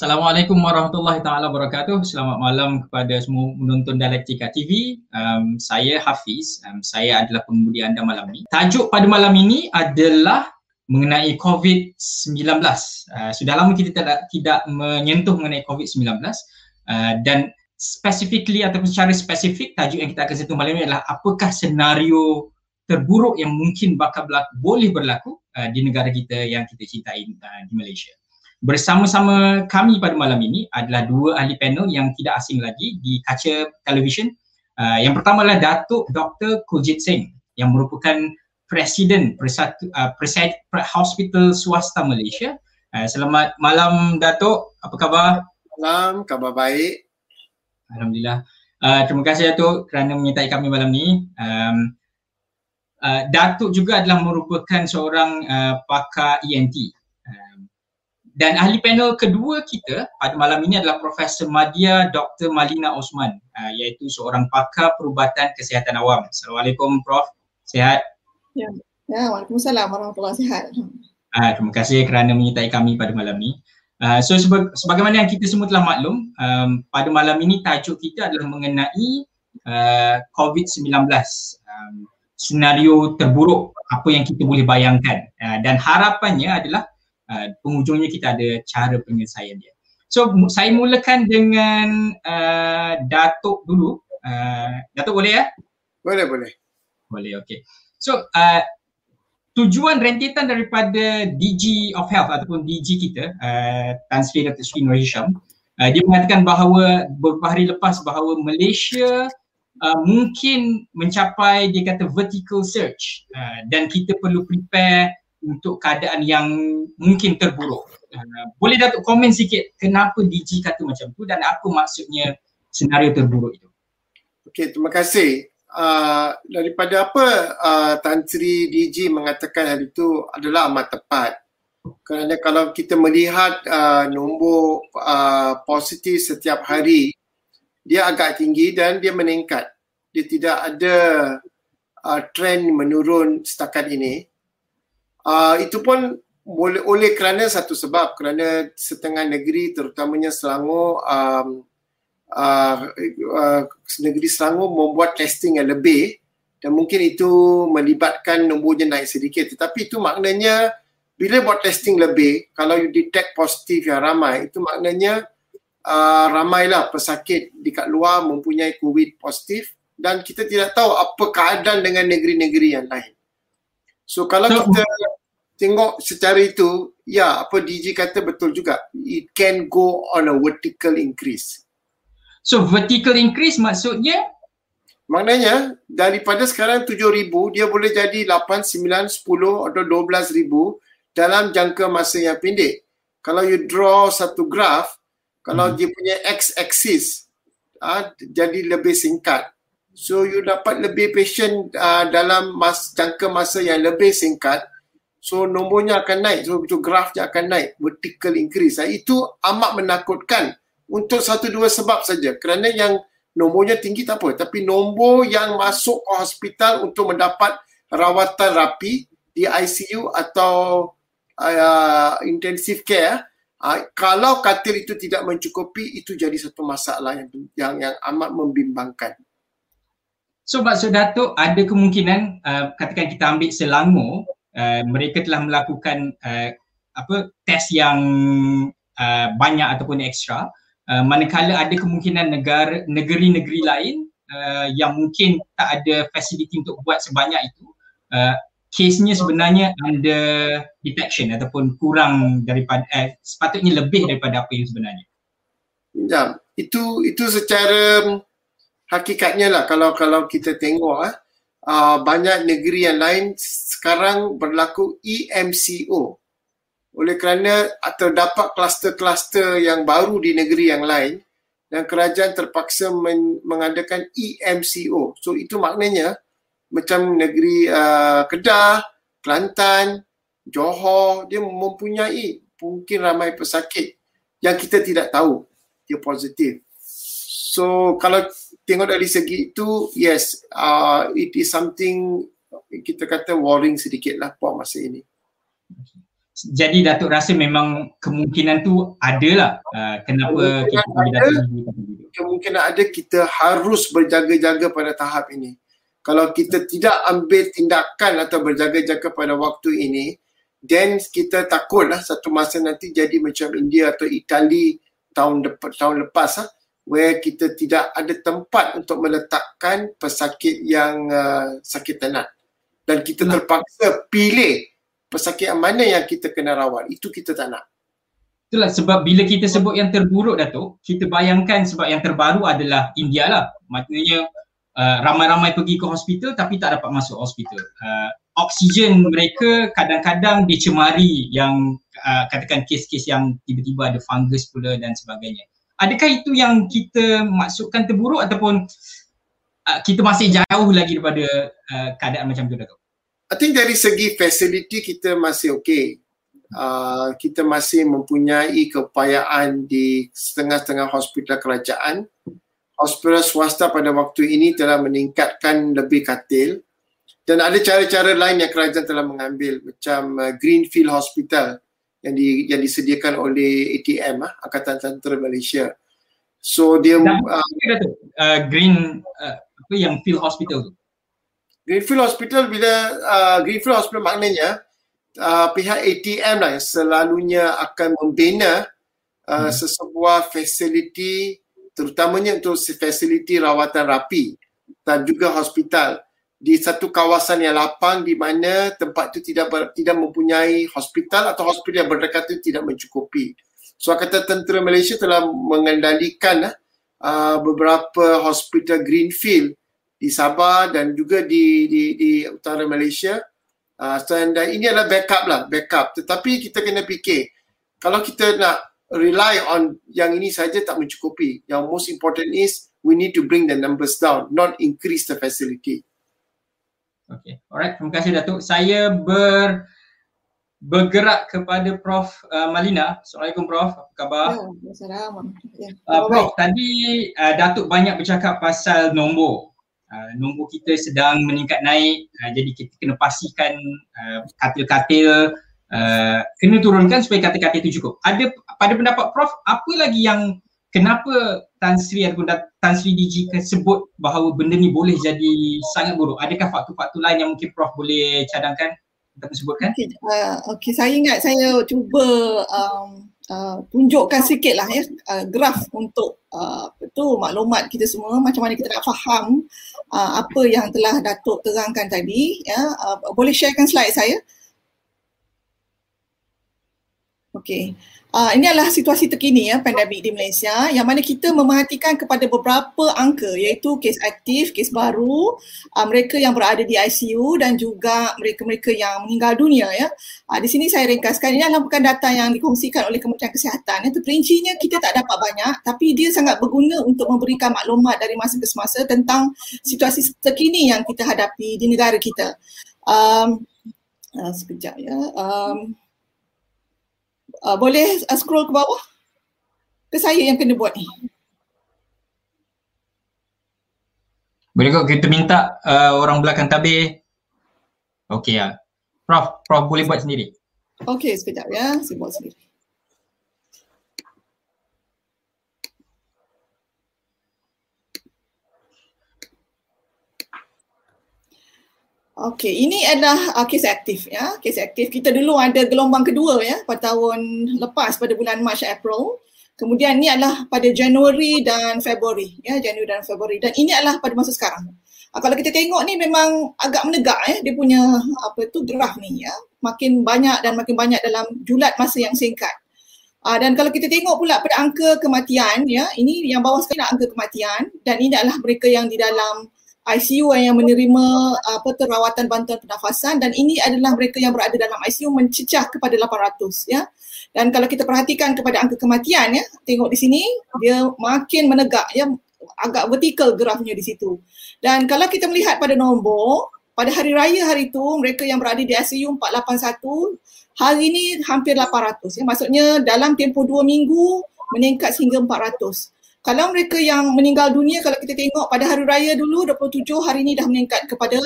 Assalamualaikum warahmatullahi taala wabarakatuh. Selamat malam kepada semua menonton Dialektika TV. Um, saya Hafiz. Um, saya adalah pengemudi anda malam ini. Tajuk pada malam ini adalah mengenai COVID-19. Uh, sudah lama kita tidak, tidak menyentuh mengenai COVID-19 uh, dan specifically ataupun secara spesifik tajuk yang kita akan sentuh malam ini adalah apakah senario terburuk yang mungkin bakal berlaku, boleh berlaku uh, di negara kita yang kita cintai uh, di Malaysia. Bersama-sama kami pada malam ini adalah dua ahli panel yang tidak asing lagi di kaca televisyen. Uh, yang pertama adalah Datuk Dr. Kuljit Singh yang merupakan Presiden Persatu, uh, Presiden Hospital Swasta Malaysia. Uh, selamat malam Datuk, apa khabar? Malam, khabar baik. Alhamdulillah. Uh, terima kasih Datuk kerana menyertai kami malam ini. Um, uh, Datuk juga adalah merupakan seorang uh, pakar ENT dan ahli panel kedua kita pada malam ini adalah Profesor Madya Dr. Malina Osman uh, iaitu seorang pakar perubatan kesihatan awam. Assalamualaikum Prof. Sihat? Ya. Ya, Waalaikumsalam warahmatullahi sihat. Uh, terima kasih kerana menyertai kami pada malam ini. Uh, so seba- sebagaimana yang kita semua telah maklum, um, pada malam ini tajuk kita adalah mengenai uh, COVID-19. Um, senario terburuk apa yang kita boleh bayangkan uh, dan harapannya adalah uh, penghujungnya kita ada cara penyelesaian dia. So saya mulakan dengan uh, Datuk dulu. Uh, Datuk boleh ya? Boleh, boleh. Boleh, okay. So uh, tujuan rentetan daripada DG of Health ataupun DG kita, uh, Tan Sri Dr. Sri Nur Hisham, uh, dia mengatakan bahawa beberapa hari lepas bahawa Malaysia uh, mungkin mencapai dia kata vertical surge uh, dan kita perlu prepare untuk keadaan yang mungkin terburuk. Uh, boleh Datuk komen sikit kenapa DG kata macam tu dan apa maksudnya senario terburuk itu? Okey, terima kasih. Uh, daripada apa uh, Tan Sri DG mengatakan hari itu adalah amat tepat. Kerana kalau kita melihat uh, nombor uh, positif setiap hari, dia agak tinggi dan dia meningkat. Dia tidak ada uh, trend menurun setakat ini. Uh, itu pun boleh oleh kerana satu sebab kerana setengah negeri terutamanya Selangor um, uh, uh, negeri Selangor membuat testing yang lebih dan mungkin itu melibatkan nombornya naik sedikit. Tetapi itu maknanya bila buat testing lebih kalau you detect positif yang ramai itu maknanya uh, ramailah pesakit di kat luar mempunyai covid positif dan kita tidak tahu apa keadaan dengan negeri-negeri yang lain So kalau so, kita tengok secara itu, ya apa DJ kata betul juga. It can go on a vertical increase. So vertical increase maksudnya? Maknanya daripada sekarang 7,000 dia boleh jadi 8, 9, 10 atau 12,000 dalam jangka masa yang pendek. Kalau you draw satu graf, kalau hmm. dia punya x-axis uh, jadi lebih singkat. So you dapat lebih patient uh, dalam mas, jangka masa yang lebih singkat. So nombornya akan naik. So itu grafnya akan naik. Vertical increase. Uh, itu amat menakutkan untuk satu dua sebab saja. Kerana yang nombornya tinggi tak apa. Tapi nombor yang masuk ke hospital untuk mendapat rawatan rapi di ICU atau uh, intensive care. Uh, kalau katil itu tidak mencukupi, itu jadi satu masalah yang yang, yang amat membimbangkan. So maksud Datuk ada kemungkinan uh, katakan kita ambil Selangor uh, mereka telah melakukan uh, apa test yang uh, banyak ataupun ekstra uh, manakala ada kemungkinan negara negeri-negeri lain uh, yang mungkin tak ada fasiliti untuk buat sebanyak itu uh, case-nya sebenarnya under detection ataupun kurang daripada eh, sepatutnya lebih daripada apa yang sebenarnya. Ya, itu itu secara hakikatnya lah kalau kalau kita tengok ah uh, banyak negeri yang lain sekarang berlaku EMCO oleh kerana terdapat kluster-kluster yang baru di negeri yang lain dan kerajaan terpaksa men- mengadakan EMCO. So itu maknanya macam negeri uh, Kedah, Kelantan, Johor dia mempunyai mungkin ramai pesakit yang kita tidak tahu dia positif. So kalau tengok dari segi itu, yes, uh, it is something kita kata worrying sedikit lah buat masa ini. jadi Datuk rasa memang kemungkinan tu ada lah uh, kenapa kemungkinan kita Datuk Kemungkinan ada kita harus berjaga-jaga pada tahap ini. Kalau kita tidak ambil tindakan atau berjaga-jaga pada waktu ini, then kita takutlah satu masa nanti jadi macam India atau Itali tahun depan tahun lepas ah where kita tidak ada tempat untuk meletakkan pesakit yang uh, sakit tenat. Dan kita hmm. terpaksa pilih pesakit yang mana yang kita kena rawat. Itu kita tak nak. Itulah sebab bila kita sebut yang terburuk Datuk kita bayangkan sebab yang terbaru adalah India lah. Maknanya uh, ramai-ramai pergi ke hospital tapi tak dapat masuk hospital. Uh, oksigen mereka kadang-kadang dicemari yang uh, katakan kes-kes yang tiba-tiba ada fungus pula dan sebagainya adakah itu yang kita maksudkan terburuk ataupun uh, kita masih jauh lagi daripada uh, keadaan macam tu Datuk? I think dari segi facility kita masih okay. Uh, kita masih mempunyai keupayaan di setengah-setengah hospital kerajaan. Hospital swasta pada waktu ini telah meningkatkan lebih katil dan ada cara-cara lain yang kerajaan telah mengambil macam uh, Greenfield Hospital yang di yang disediakan oleh ATM ah Angkatan Tentera Malaysia. So dia uh, uh, Green uh, apa yang Field Hospital tu? Greenfield Hospital bila uh, Greenfield Hospital maknanya uh, pihak ATM lah yang selalunya akan membina uh, hmm. sesebuah fasiliti terutamanya untuk fasiliti rawatan rapi dan juga hospital di satu kawasan yang lapang di mana tempat itu tidak ber, tidak mempunyai hospital atau hospital yang berdekatan tidak mencukupi. So kata tentera Malaysia telah mengendalikan uh, beberapa hospital greenfield di Sabah dan juga di di di utara Malaysia. Uh, dan ini adalah backup lah, backup. Tetapi kita kena fikir kalau kita nak rely on yang ini saja tak mencukupi. Yang most important is we need to bring the numbers down, not increase the facility. Okay, alright. Terima kasih Datuk. Saya ber bergerak kepada Prof uh, Malina. Assalamualaikum Prof. Apa khabar? Ya, Assalamualaikum. Ya. Uh, Prof, tadi uh, Datuk banyak bercakap pasal nombor. Uh, nombor kita sedang meningkat naik. Uh, jadi kita kena pastikan uh, katil-katil uh, kena turunkan supaya katil-katil itu cukup. Ada pada pendapat Prof, apa lagi yang kenapa Tan Sri ataupun Tan Sri DG sebut bahawa benda ni boleh jadi sangat buruk? Adakah faktor-faktor lain yang mungkin Prof boleh cadangkan ataupun sebutkan? Okay, uh, okay. saya ingat saya cuba um, uh, tunjukkan sikit lah ya uh, graf untuk uh, itu maklumat kita semua macam mana kita nak faham uh, apa yang telah Datuk terangkan tadi ya uh, boleh sharekan slide saya Okay. Uh, ini adalah situasi terkini ya pandemik di Malaysia yang mana kita memerhatikan kepada beberapa angka iaitu kes aktif, kes baru, uh, mereka yang berada di ICU dan juga mereka-mereka yang meninggal dunia ya. Uh, di sini saya ringkaskan ini adalah bukan data yang dikongsikan oleh Kementerian Kesihatan. Itu perincinya kita tak dapat banyak tapi dia sangat berguna untuk memberikan maklumat dari masa ke semasa tentang situasi terkini yang kita hadapi di negara kita. Um, uh, sekejap ya. Um, uh, boleh uh, scroll ke bawah? Ke saya yang kena buat ni? Boleh kok kita minta uh, orang belakang tabir. Okey ya. Prof, Prof boleh buat sendiri. Okey, sekejap ya. Saya buat sendiri. Okey, ini adalah uh, kes aktif ya. Kes aktif kita dulu ada gelombang kedua ya pada tahun lepas pada bulan Mac April. Kemudian ini adalah pada Januari dan Februari ya, Januari dan Februari dan ini adalah pada masa sekarang. Uh, kalau kita tengok ni memang agak menegak ya dia punya apa tu graf ni ya. Makin banyak dan makin banyak dalam julat masa yang singkat. Uh, dan kalau kita tengok pula pada angka kematian ya, ini yang bawah sekali angka kematian dan ini adalah mereka yang di dalam ICU yang menerima apa perawatan bantuan pernafasan dan ini adalah mereka yang berada dalam ICU mencecah kepada 800 ya. Dan kalau kita perhatikan kepada angka kematian ya, tengok di sini dia makin menegak ya agak vertikal grafnya di situ. Dan kalau kita melihat pada nombor pada hari raya hari itu mereka yang berada di ICU 481 hari ini hampir 800 ya. Maksudnya dalam tempoh 2 minggu meningkat sehingga 400 kalau mereka yang meninggal dunia kalau kita tengok pada hari raya dulu 27 hari ini dah meningkat kepada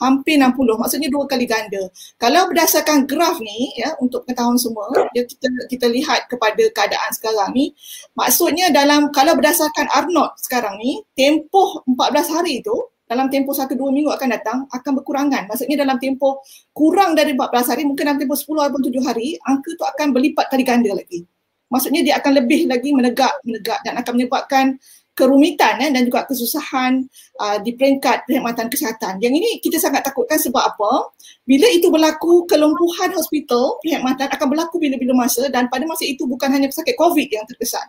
hampir 60 maksudnya dua kali ganda. Kalau berdasarkan graf ni ya untuk pengetahuan semua ya, kita kita lihat kepada keadaan sekarang ni maksudnya dalam kalau berdasarkan Arnold sekarang ni tempoh 14 hari tu dalam tempoh 1 2 minggu akan datang akan berkurangan. Maksudnya dalam tempoh kurang dari 14 hari mungkin dalam tempoh 10 ataupun 7 hari angka tu akan berlipat kali ganda lagi maksudnya dia akan lebih lagi menegak menegak dan akan menyebabkan kerumitan eh, dan juga kesusahan uh, di peringkat perkhidmatan kesihatan. Yang ini kita sangat takutkan sebab apa? Bila itu berlaku, kelumpuhan hospital perkhidmatan akan berlaku bila-bila masa dan pada masa itu bukan hanya pesakit COVID yang terkesan.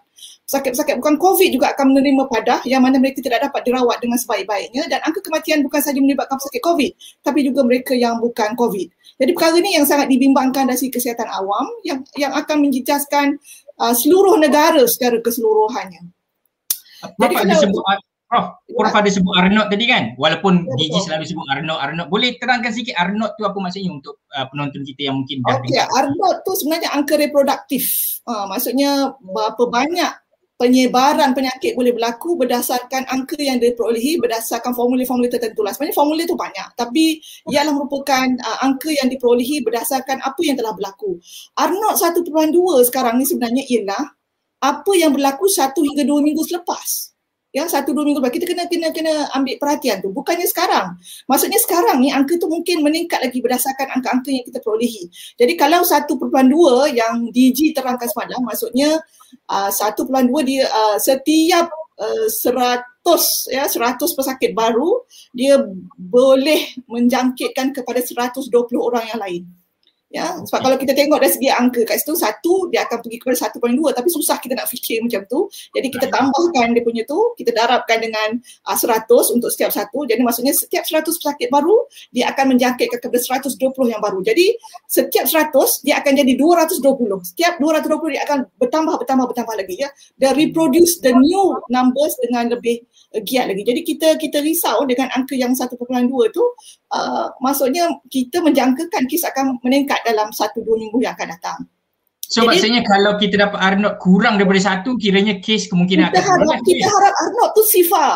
Pesakit-pesakit bukan COVID juga akan menerima padah yang mana mereka tidak dapat dirawat dengan sebaik-baiknya dan angka kematian bukan sahaja menyebabkan pesakit COVID tapi juga mereka yang bukan COVID. Jadi perkara ini yang sangat dibimbangkan dari kesihatan awam yang yang akan menjejaskan uh, seluruh negara secara keseluruhannya. Prof ada sebut Prof, Prof ada sebut Arnold tadi kan? Walaupun ya, Gigi selalu sebut Arnold, Arnold. Boleh terangkan sikit Arnold tu apa maksudnya untuk uh, penonton kita yang mungkin dah okay, dengar? Tu sebenarnya angka reproduktif. Uh, maksudnya berapa banyak penyebaran penyakit boleh berlaku berdasarkan angka yang diperolehi berdasarkan formulir-formulir tertentu lah. Sebenarnya formulir tu banyak tapi ialah merupakan uh, angka yang diperolehi berdasarkan apa yang telah berlaku. Arnold 1.2 sekarang ni sebenarnya ialah apa yang berlaku satu hingga dua minggu selepas. Ya, satu dua minggu lepas. Kita kena kena kena ambil perhatian tu. Bukannya sekarang. Maksudnya sekarang ni angka tu mungkin meningkat lagi berdasarkan angka-angka yang kita perolehi. Jadi kalau 1.2 yang DG terangkan semalam, maksudnya uh, 1.2 dia uh, setiap uh, 100 ya 100 pesakit baru dia boleh menjangkitkan kepada 120 orang yang lain. Ya, sebab kalau kita tengok dari segi angka kat situ satu dia akan pergi kepada 1.2 tapi susah kita nak fikir macam tu. Jadi kita tambahkan dia punya tu, kita darabkan dengan uh, 100 untuk setiap satu. Jadi maksudnya setiap 100 pesakit baru dia akan menjangkitkan kepada 120 yang baru. Jadi setiap 100 dia akan jadi 220. Setiap 220 dia akan bertambah bertambah bertambah lagi ya. Dan reproduce the new numbers dengan lebih uh, giat lagi. Jadi kita kita risau dengan angka yang 1.2 tu uh, maksudnya kita menjangkakan kes akan meningkat dalam satu dua minggu yang akan datang. So Jadi, maksudnya kalau kita dapat Arnold kurang daripada satu kiranya kes kemungkinan kita akan harap, Kita harap Arnold tu Sifa.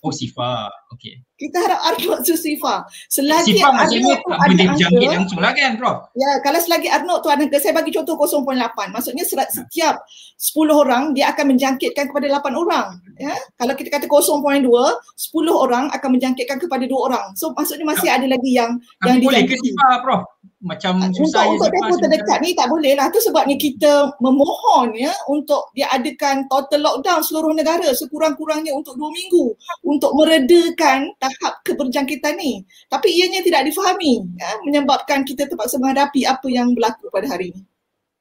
Oh Sifa, okay. Kita harap Arnold tu Sifa. Selagi Sifa maksudnya tak boleh berjangkit langsung lah kan Prof? Ya, kalau selagi Arnold tu ada, saya bagi contoh 0.8. Maksudnya setiap 10 orang dia akan menjangkitkan kepada 8 orang. Ya, Kalau kita kata 0.2, 10 orang akan menjangkitkan kepada 2 orang. So maksudnya masih ada lagi yang Tapi yang boleh ke Sifa Prof? Macam susah untuk, untuk tempoh terdekat ni tak boleh lah tu sebabnya kita memohon ya untuk diadakan total lockdown seluruh negara sekurang-kurangnya untuk dua minggu untuk meredakan tahap keberjangkitan ni. Tapi ianya tidak difahami ya, menyebabkan kita terpaksa menghadapi apa yang berlaku pada hari ini.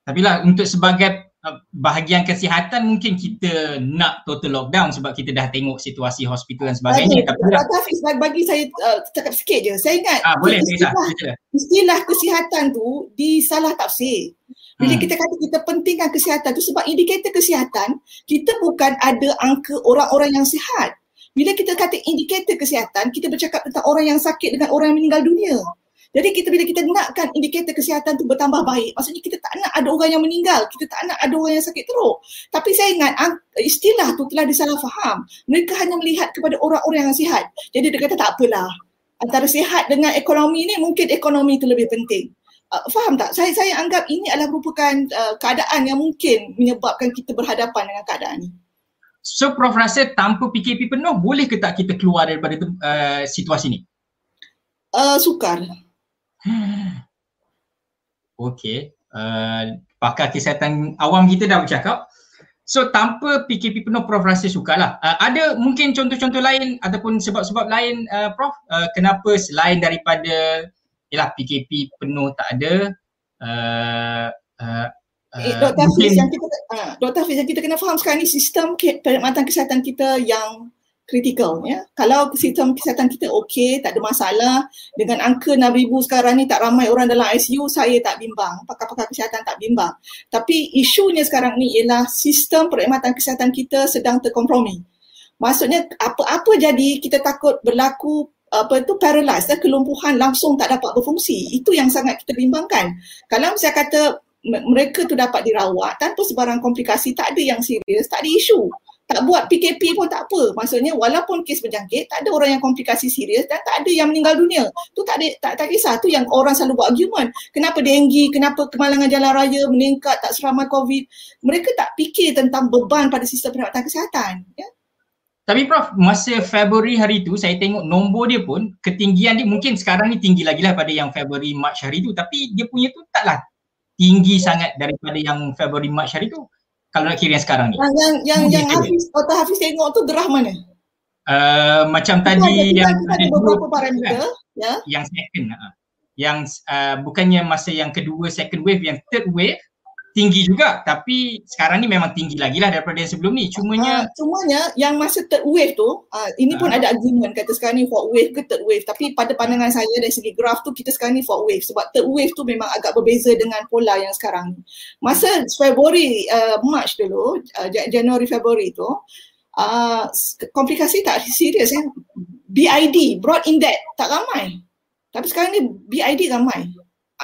Tapi lah untuk sebagai bahagian kesihatan mungkin kita nak total lockdown sebab kita dah tengok situasi hospital dan sebagainya okay. tapi Dr. Hafiz bagi saya uh, cakap sikit je saya ingat ah, boleh, istilah, istilah, istilah kesihatan tu disalah tafsir bila hmm. kita kata kita pentingkan kesihatan tu sebab indikator kesihatan kita bukan ada angka orang-orang yang sihat bila kita kata indikator kesihatan kita bercakap tentang orang yang sakit dengan orang yang meninggal dunia jadi kita bila kita nakkan indikator kesihatan tu bertambah baik, maksudnya kita tak nak ada orang yang meninggal, kita tak nak ada orang yang sakit teruk. Tapi saya ingat istilah tu telah disalah faham. Mereka hanya melihat kepada orang-orang yang sihat. Jadi dia kata tak apalah. Antara sihat dengan ekonomi ni mungkin ekonomi itu lebih penting. Uh, faham tak? Saya saya anggap ini adalah merupakan uh, keadaan yang mungkin menyebabkan kita berhadapan dengan keadaan ini. So Prof rasa tanpa PKP penuh boleh ke tak kita keluar daripada uh, situasi ini? Uh, sukar. Okey, uh, pakar kesihatan awam kita dah bercakap. So tanpa PKP penuh Prof rasa sukarlah. Uh, ada mungkin contoh-contoh lain ataupun sebab-sebab lain uh, Prof uh, kenapa selain daripada ialah PKP penuh tak ada uh, uh, Eh, Dr. Hafiz yang kita uh, Dr. Hafiz yang kita kena faham sekarang ni sistem perkhidmatan kesihatan kita yang kritikal ya. Kalau sistem kesihatan kita okey, tak ada masalah dengan angka 6000 sekarang ni tak ramai orang dalam ICU, saya tak bimbang. Pakar-pakar kesihatan tak bimbang. Tapi isunya sekarang ni ialah sistem perkhidmatan kesihatan kita sedang terkompromi. Maksudnya apa-apa jadi kita takut berlaku apa itu paralyzed, ya, kelumpuhan langsung tak dapat berfungsi. Itu yang sangat kita bimbangkan. Kalau saya kata mereka tu dapat dirawat tanpa sebarang komplikasi, tak ada yang serius, tak ada isu tak buat PKP pun tak apa. Maksudnya walaupun kes berjangkit, tak ada orang yang komplikasi serius dan tak ada yang meninggal dunia. Tu tak ada tak, tak kisah. Tu yang orang selalu buat argument. Kenapa denggi, kenapa kemalangan jalan raya meningkat tak seramai COVID. Mereka tak fikir tentang beban pada sistem perkhidmatan kesihatan. Ya? Tapi Prof, masa Februari hari tu saya tengok nombor dia pun ketinggian dia mungkin sekarang ni tinggi lagi lah pada yang Februari March hari tu tapi dia punya tu taklah tinggi sangat daripada yang Februari March hari tu kalau nak kira yang sekarang ni. Yang yang yang, yang Hafiz atau Hafiz tengok tu gerah mana? Uh, macam kita tadi ada, yang kita ada beberapa parameter kan? ya. Yang second uh, yang uh, bukannya masa yang kedua second wave yang third wave tinggi juga. Tapi sekarang ni memang tinggi lagi lah daripada yang sebelum ni. Cumanya uh, cumanya yang masa third wave tu uh, ini pun uh, ada argument kata sekarang ni fourth wave ke third wave. Tapi pada pandangan saya dari segi graf tu kita sekarang ni fourth wave. Sebab third wave tu memang agak berbeza dengan pola yang sekarang masa Februari uh, March dulu uh, Januari Februari tu uh, komplikasi tak serius ya BID broad index tak ramai. Tapi sekarang ni BID ramai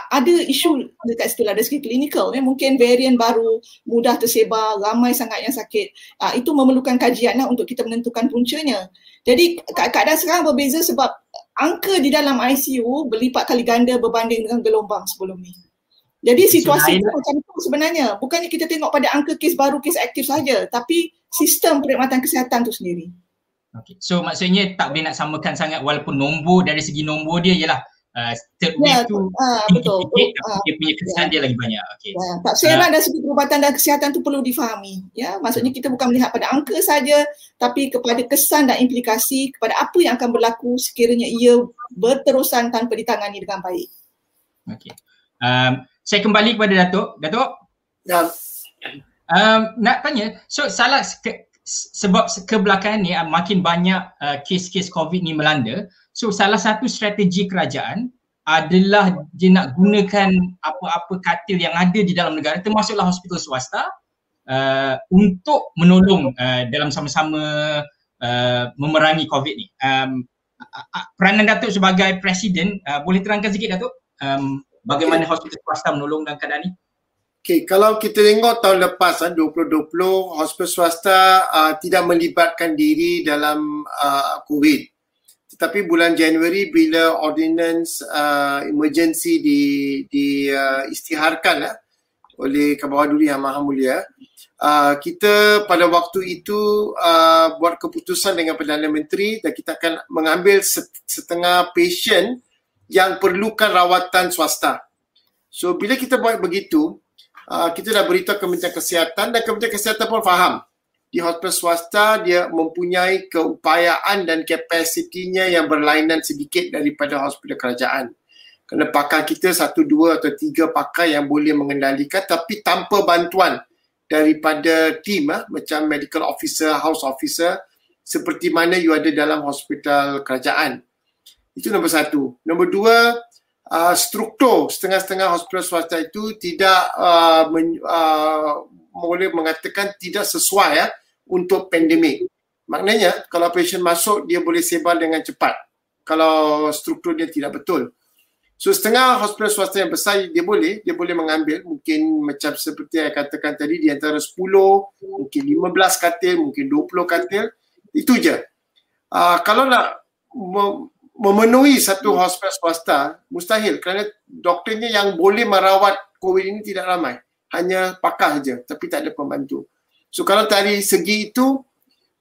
ada isu dekat situ lah. Dari segi klinikal ya. mungkin varian baru mudah tersebar ramai sangat yang sakit. Uh, itu memerlukan kajian lah untuk kita menentukan puncanya. Jadi keadaan sekarang berbeza sebab angka di dalam ICU berlipat kali ganda berbanding dengan gelombang sebelum ni. Jadi situasi itu macam itu sebenarnya. Bukannya kita tengok pada angka kes baru kes aktif saja tapi sistem perkhidmatan kesihatan tu sendiri. Okay. So maksudnya tak boleh nak samakan sangat walaupun nombor dari segi nombor dia ialah uh, third wave yeah, tu uh, betul. Sikit, tapi uh, dia punya kesan yeah. dia lagi banyak. Okay. Yeah. Tak saya uh, dari segi perubatan dan kesihatan tu perlu difahami. Ya, maksudnya kita bukan melihat pada angka saja, tapi kepada kesan dan implikasi kepada apa yang akan berlaku sekiranya ia berterusan tanpa ditangani dengan baik. Okay. Um, saya kembali kepada Datuk. Datuk? Ya. Um, nak tanya, so salah ke, sebab kebelakangan ni uh, makin banyak uh, kes-kes COVID ni melanda, So salah satu strategi kerajaan adalah dia nak gunakan apa-apa katil yang ada di dalam negara termasuklah hospital swasta uh, untuk menolong uh, dalam sama-sama uh, memerangi COVID ni. Um, peranan Datuk sebagai presiden uh, boleh terangkan sikit Datuk um, bagaimana hospital swasta menolong dalam keadaan ni? Okay, kalau kita tengok tahun lepas 2020 hospital swasta uh, tidak melibatkan diri dalam uh, COVID tetapi bulan Januari bila ordinance uh, emergency di di uh, istiharkan uh, oleh Kabawaduri Yang Maha Mulia uh, kita pada waktu itu uh, buat keputusan dengan Perdana Menteri dan kita akan mengambil setengah patient yang perlukan rawatan swasta. So bila kita buat begitu, uh, kita dah beritahu Kementerian Kesihatan dan Kementerian Kesihatan pun faham di hospital swasta dia mempunyai keupayaan dan kapasitinya yang berlainan sedikit daripada hospital kerajaan. Kerana pakar kita satu, dua atau tiga pakar yang boleh mengendalikan tapi tanpa bantuan daripada tim ah, macam medical officer, house officer seperti mana you ada dalam hospital kerajaan. Itu nombor satu. Nombor dua, uh, struktur setengah-setengah hospital swasta itu tidak uh, men, uh, boleh mengatakan tidak sesuai ya untuk pandemik. Maknanya kalau patient masuk dia boleh sebar dengan cepat kalau struktur dia tidak betul. So setengah hospital swasta yang besar dia boleh, dia boleh mengambil mungkin macam seperti yang katakan tadi di antara 10, mungkin 15 katil, mungkin 20 katil. Itu je. Uh, kalau nak memenuhi satu hospital swasta, mustahil kerana doktornya yang boleh merawat COVID ini tidak ramai hanya pakar saja tapi tak ada pembantu. So kalau dari segi itu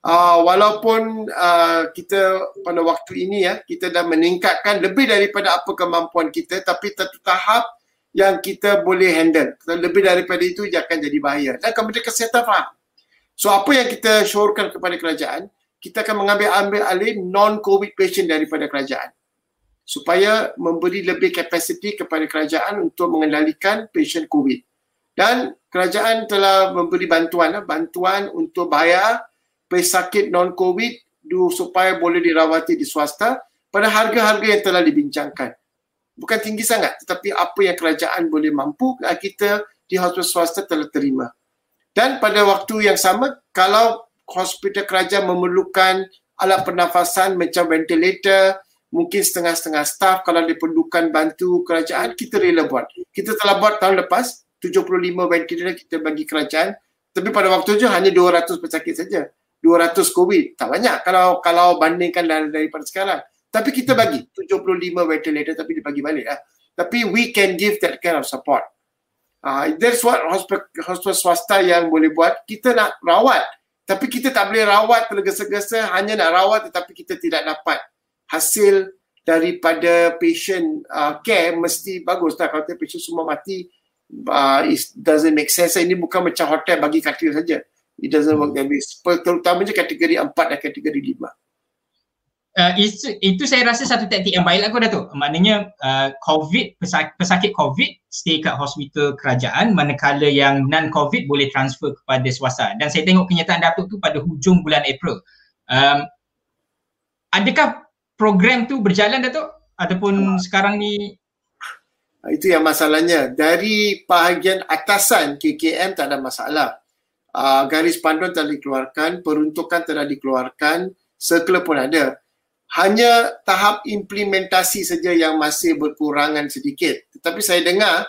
uh, walaupun uh, kita pada waktu ini ya kita dah meningkatkan lebih daripada apa kemampuan kita tapi satu tahap yang kita boleh handle. Kalau lebih daripada itu dia akan jadi bahaya. Dan Kementerian Kesihatan faham. So apa yang kita syorkan kepada kerajaan, kita akan mengambil ambil alih non-COVID patient daripada kerajaan supaya memberi lebih kapasiti kepada kerajaan untuk mengendalikan patient COVID dan kerajaan telah memberi bantuan bantuan untuk bayar pesakit non covid supaya boleh dirawati di swasta pada harga-harga yang telah dibincangkan. Bukan tinggi sangat tetapi apa yang kerajaan boleh mampu kita di hospital swasta telah terima. Dan pada waktu yang sama kalau hospital kerajaan memerlukan alat pernafasan macam ventilator mungkin setengah-setengah staff kalau diperlukan bantu kerajaan kita rela buat. Kita telah buat tahun lepas 75 ventilator kita bagi kerajaan tapi pada waktu itu hanya 200 pesakit saja 200 COVID. Tak banyak kalau kalau bandingkan daripada sekarang. Tapi kita bagi 75 ventilator tapi dibagi balik lah. Tapi we can give that kind of support. Uh, that's what hospital, hospital swasta yang boleh buat. Kita nak rawat. Tapi kita tak boleh rawat tergesa-gesa hanya nak rawat tetapi kita tidak dapat hasil daripada patient uh, care mesti bagus lah. Kalau patient semua mati, uh, it doesn't make sense. Ini bukan macam hotel bagi katil saja. It doesn't work that way. Terutamanya kategori 4 dan kategori 5 uh, itu, itu saya rasa satu taktik yang baik lah kau Datuk. Maknanya uh, COVID, pesakit, pesakit COVID stay kat hospital kerajaan manakala yang non-COVID boleh transfer kepada swasta. Dan saya tengok kenyataan Datuk tu pada hujung bulan April. Um, adakah program tu berjalan Datuk? Ataupun uh, sekarang ni? Itu yang masalahnya. Dari bahagian atasan KKM tak ada masalah. Uh, garis panduan telah dikeluarkan, peruntukan telah dikeluarkan, circle pun ada hanya tahap implementasi saja yang masih berkurangan sedikit. Tetapi saya dengar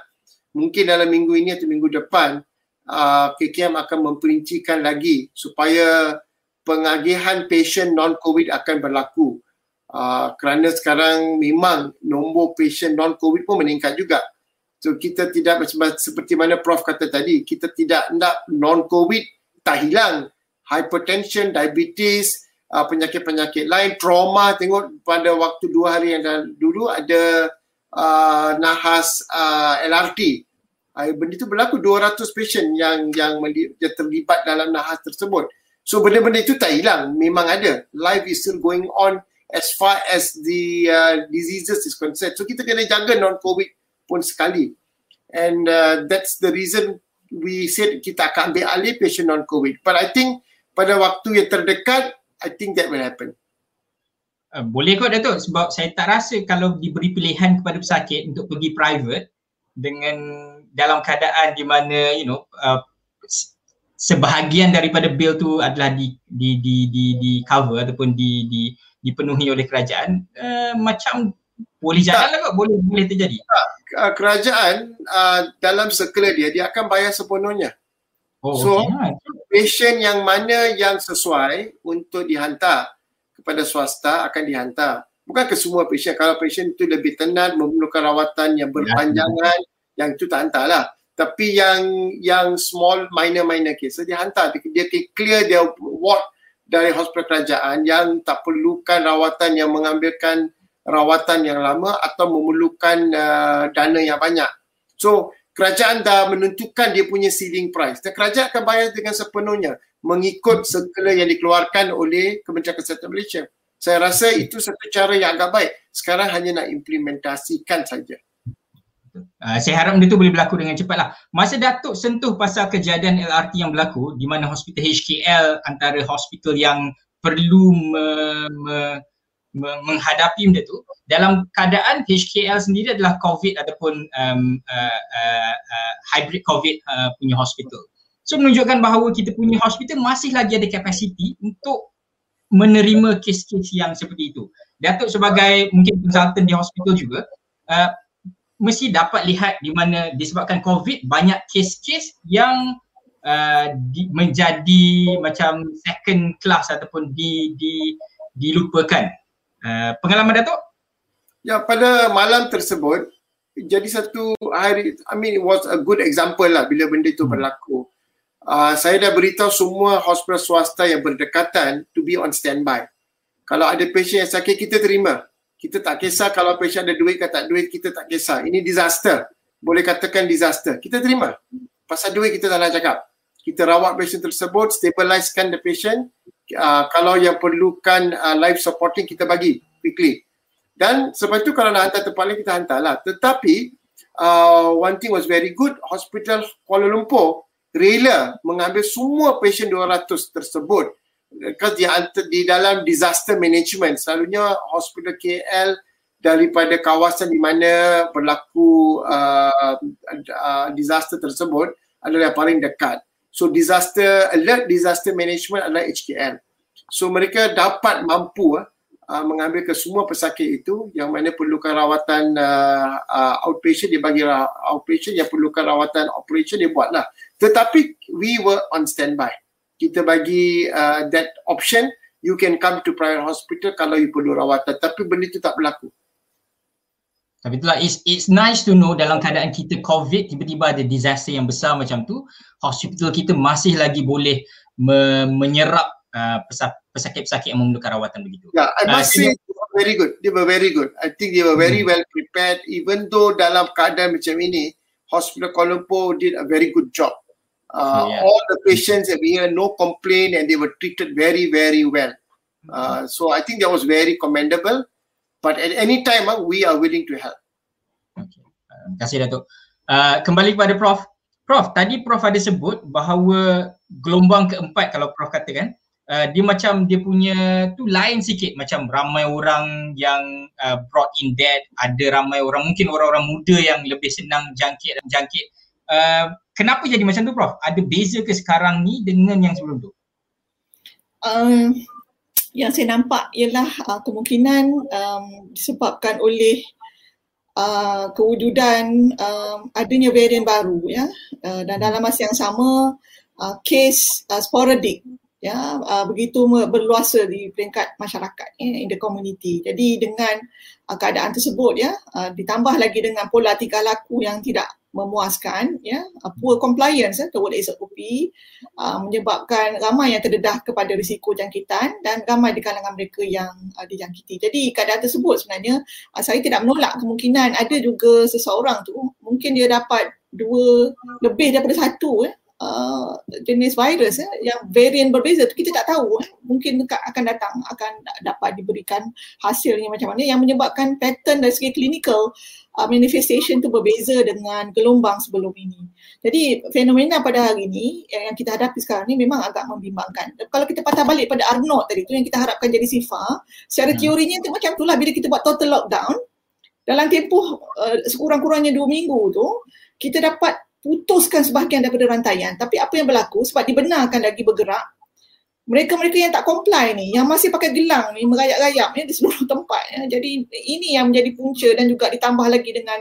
mungkin dalam minggu ini atau minggu depan uh, KKM akan memperincikan lagi supaya pengagihan pasien non-COVID akan berlaku. Uh, kerana sekarang memang nombor pasien non-COVID pun meningkat juga. So kita tidak seperti mana Prof kata tadi, kita tidak nak non-COVID tak hilang. Hypertension, diabetes, uh, penyakit-penyakit lain, trauma tengok pada waktu dua hari yang dulu ada uh, nahas uh, LRT. Uh, benda itu berlaku 200 pasien yang yang terlibat dalam nahas tersebut. So benda-benda itu tak hilang, memang ada. Life is still going on as far as the uh, diseases is concerned. So kita kena jaga non-COVID pun sekali. And uh, that's the reason we said kita akan ambil alih patient non-COVID. But I think pada waktu yang terdekat, I think that will happen. Uh, boleh kot Datuk sebab saya tak rasa kalau diberi pilihan kepada pesakit untuk pergi private dengan dalam keadaan di mana you know uh, sebahagian daripada bil tu adalah di di di di, di cover ataupun di di dipenuhi oleh kerajaan uh, macam boleh jalan lah kot boleh boleh terjadi. Tak. Uh, kerajaan uh, dalam circle dia dia akan bayar sepenuhnya. Oh, so okay. patient yang mana yang sesuai untuk dihantar kepada swasta akan dihantar. Bukan ke semua patient. Kalau patient itu lebih tenat, memerlukan rawatan yang berpanjangan, ya. yang itu tak hantarlah. Tapi yang yang small minor minor case, dia hantar. Dia, dia clear dia ward dari hospital kerajaan yang tak perlukan rawatan yang mengambilkan rawatan yang lama atau memerlukan uh, dana yang banyak. So kerajaan dah menentukan dia punya ceiling price dan kerajaan akan bayar dengan sepenuhnya mengikut segala yang dikeluarkan oleh Kementerian Kesihatan Malaysia. Saya rasa itu satu cara yang agak baik. Sekarang hanya nak implementasikan saja. Uh, saya harap benda tu boleh berlaku dengan cepatlah. Masa Datuk sentuh pasal kejadian LRT yang berlaku di mana hospital HKL antara hospital yang perlu me, me, menghadapi benda tu dalam keadaan HKL sendiri adalah COVID ataupun um, uh, uh, uh, hybrid COVID uh, punya hospital. So menunjukkan bahawa kita punya hospital masih lagi ada kapasiti untuk menerima kes-kes yang seperti itu. Datuk sebagai mungkin konsultan di hospital juga uh, mesti dapat lihat di mana disebabkan COVID banyak kes-kes yang uh, di, menjadi macam second class ataupun di, di dilupakan Eh, pengalaman Datuk? Ya, pada malam tersebut jadi satu hari I mean it was a good example lah bila benda itu hmm. berlaku. Uh, saya dah beritahu semua hospital swasta yang berdekatan to be on standby. Kalau ada pasien yang sakit kita terima. Kita tak kisah kalau pasien ada duit ke tak duit kita tak kisah. Ini disaster. Boleh katakan disaster. Kita terima. Pasal duit kita tak nak cakap. Kita rawat pasien tersebut, stabilizekan the patient uh, kalau yang perlukan uh, life supporting kita bagi quickly. Dan sebab itu kalau nak hantar tempat lain kita hantarlah. Tetapi uh, one thing was very good, Hospital Kuala Lumpur rela mengambil semua patient 200 tersebut dia di dalam disaster management. Selalunya hospital KL daripada kawasan di mana berlaku uh, uh, disaster tersebut adalah yang paling dekat. So disaster alert disaster management adalah HKL. So mereka dapat mampu uh, mengambil ke semua pesakit itu yang mana perlukan rawatan uh, uh, outpatient dia bagi outpatient yang perlukan rawatan operation dia buatlah. Tetapi we were on standby. Kita bagi uh, that option you can come to private hospital kalau you perlu rawatan tapi benda itu tak berlaku tapi itulah it's, it's nice to know dalam keadaan kita covid tiba-tiba ada disaster yang besar macam tu hospital kita masih lagi boleh me- menyerap uh, pesakit-pesakit yang memerlukan rawatan begitu. Yeah, I must uh, say they were very good. They were very good. I think they were very hmm. well prepared even though dalam keadaan macam ini Hospital Kuala Lumpur did a very good job. Uh, yeah. All the patients have here, no complaint, and they were treated very, very well. Uh, so I think that was very commendable. But at any time, uh, we are willing to help. Okay. Uh, terima kasih Datuk. Uh, kembali kepada Prof. Prof, tadi Prof ada sebut bahawa gelombang keempat kalau Prof katakan, uh, dia macam dia punya tu lain sikit macam ramai orang yang uh, brought in dead, ada ramai orang mungkin orang-orang muda yang lebih senang jangkit jangkit. Uh, kenapa jadi macam tu Prof? Ada beza ke sekarang ni dengan yang sebelum tu? Uh, yang saya nampak ialah uh, kemungkinan um, disebabkan oleh uh, kewujudan um, adanya varian baru ya uh, dan dalam masa yang sama uh, kes uh, sporadik ya uh, begitu berluasa di peringkat masyarakat ya, in the community. Jadi dengan uh, keadaan tersebut ya uh, ditambah lagi dengan pola tingkah laku yang tidak memuaskan ya uh, poor compliance ya toward SOP uh, menyebabkan ramai yang terdedah kepada risiko jangkitan dan ramai di kalangan mereka yang uh, dijangkiti. Jadi keadaan tersebut sebenarnya uh, saya tidak menolak kemungkinan ada juga seseorang tu mungkin dia dapat dua lebih daripada satu eh, uh, jenis virus eh, yang varian berbeza tu kita tak tahu eh. mungkin akan datang akan dapat diberikan hasilnya macam mana yang menyebabkan pattern dari segi clinical uh, manifestation tu berbeza dengan gelombang sebelum ini. Jadi fenomena pada hari ini yang, yang kita hadapi sekarang ni memang agak membimbangkan. Kalau kita patah balik pada Arnold tadi tu yang kita harapkan jadi sifar, secara hmm. teorinya tu macam itulah bila kita buat total lockdown dalam tempoh uh, sekurang-kurangnya dua minggu tu kita dapat putuskan sebahagian daripada rantaian. Tapi apa yang berlaku sebab dibenarkan lagi bergerak, mereka-mereka yang tak comply ni, yang masih pakai gelang ni, merayap-rayap ni di seluruh tempat. Ya. Jadi ini yang menjadi punca dan juga ditambah lagi dengan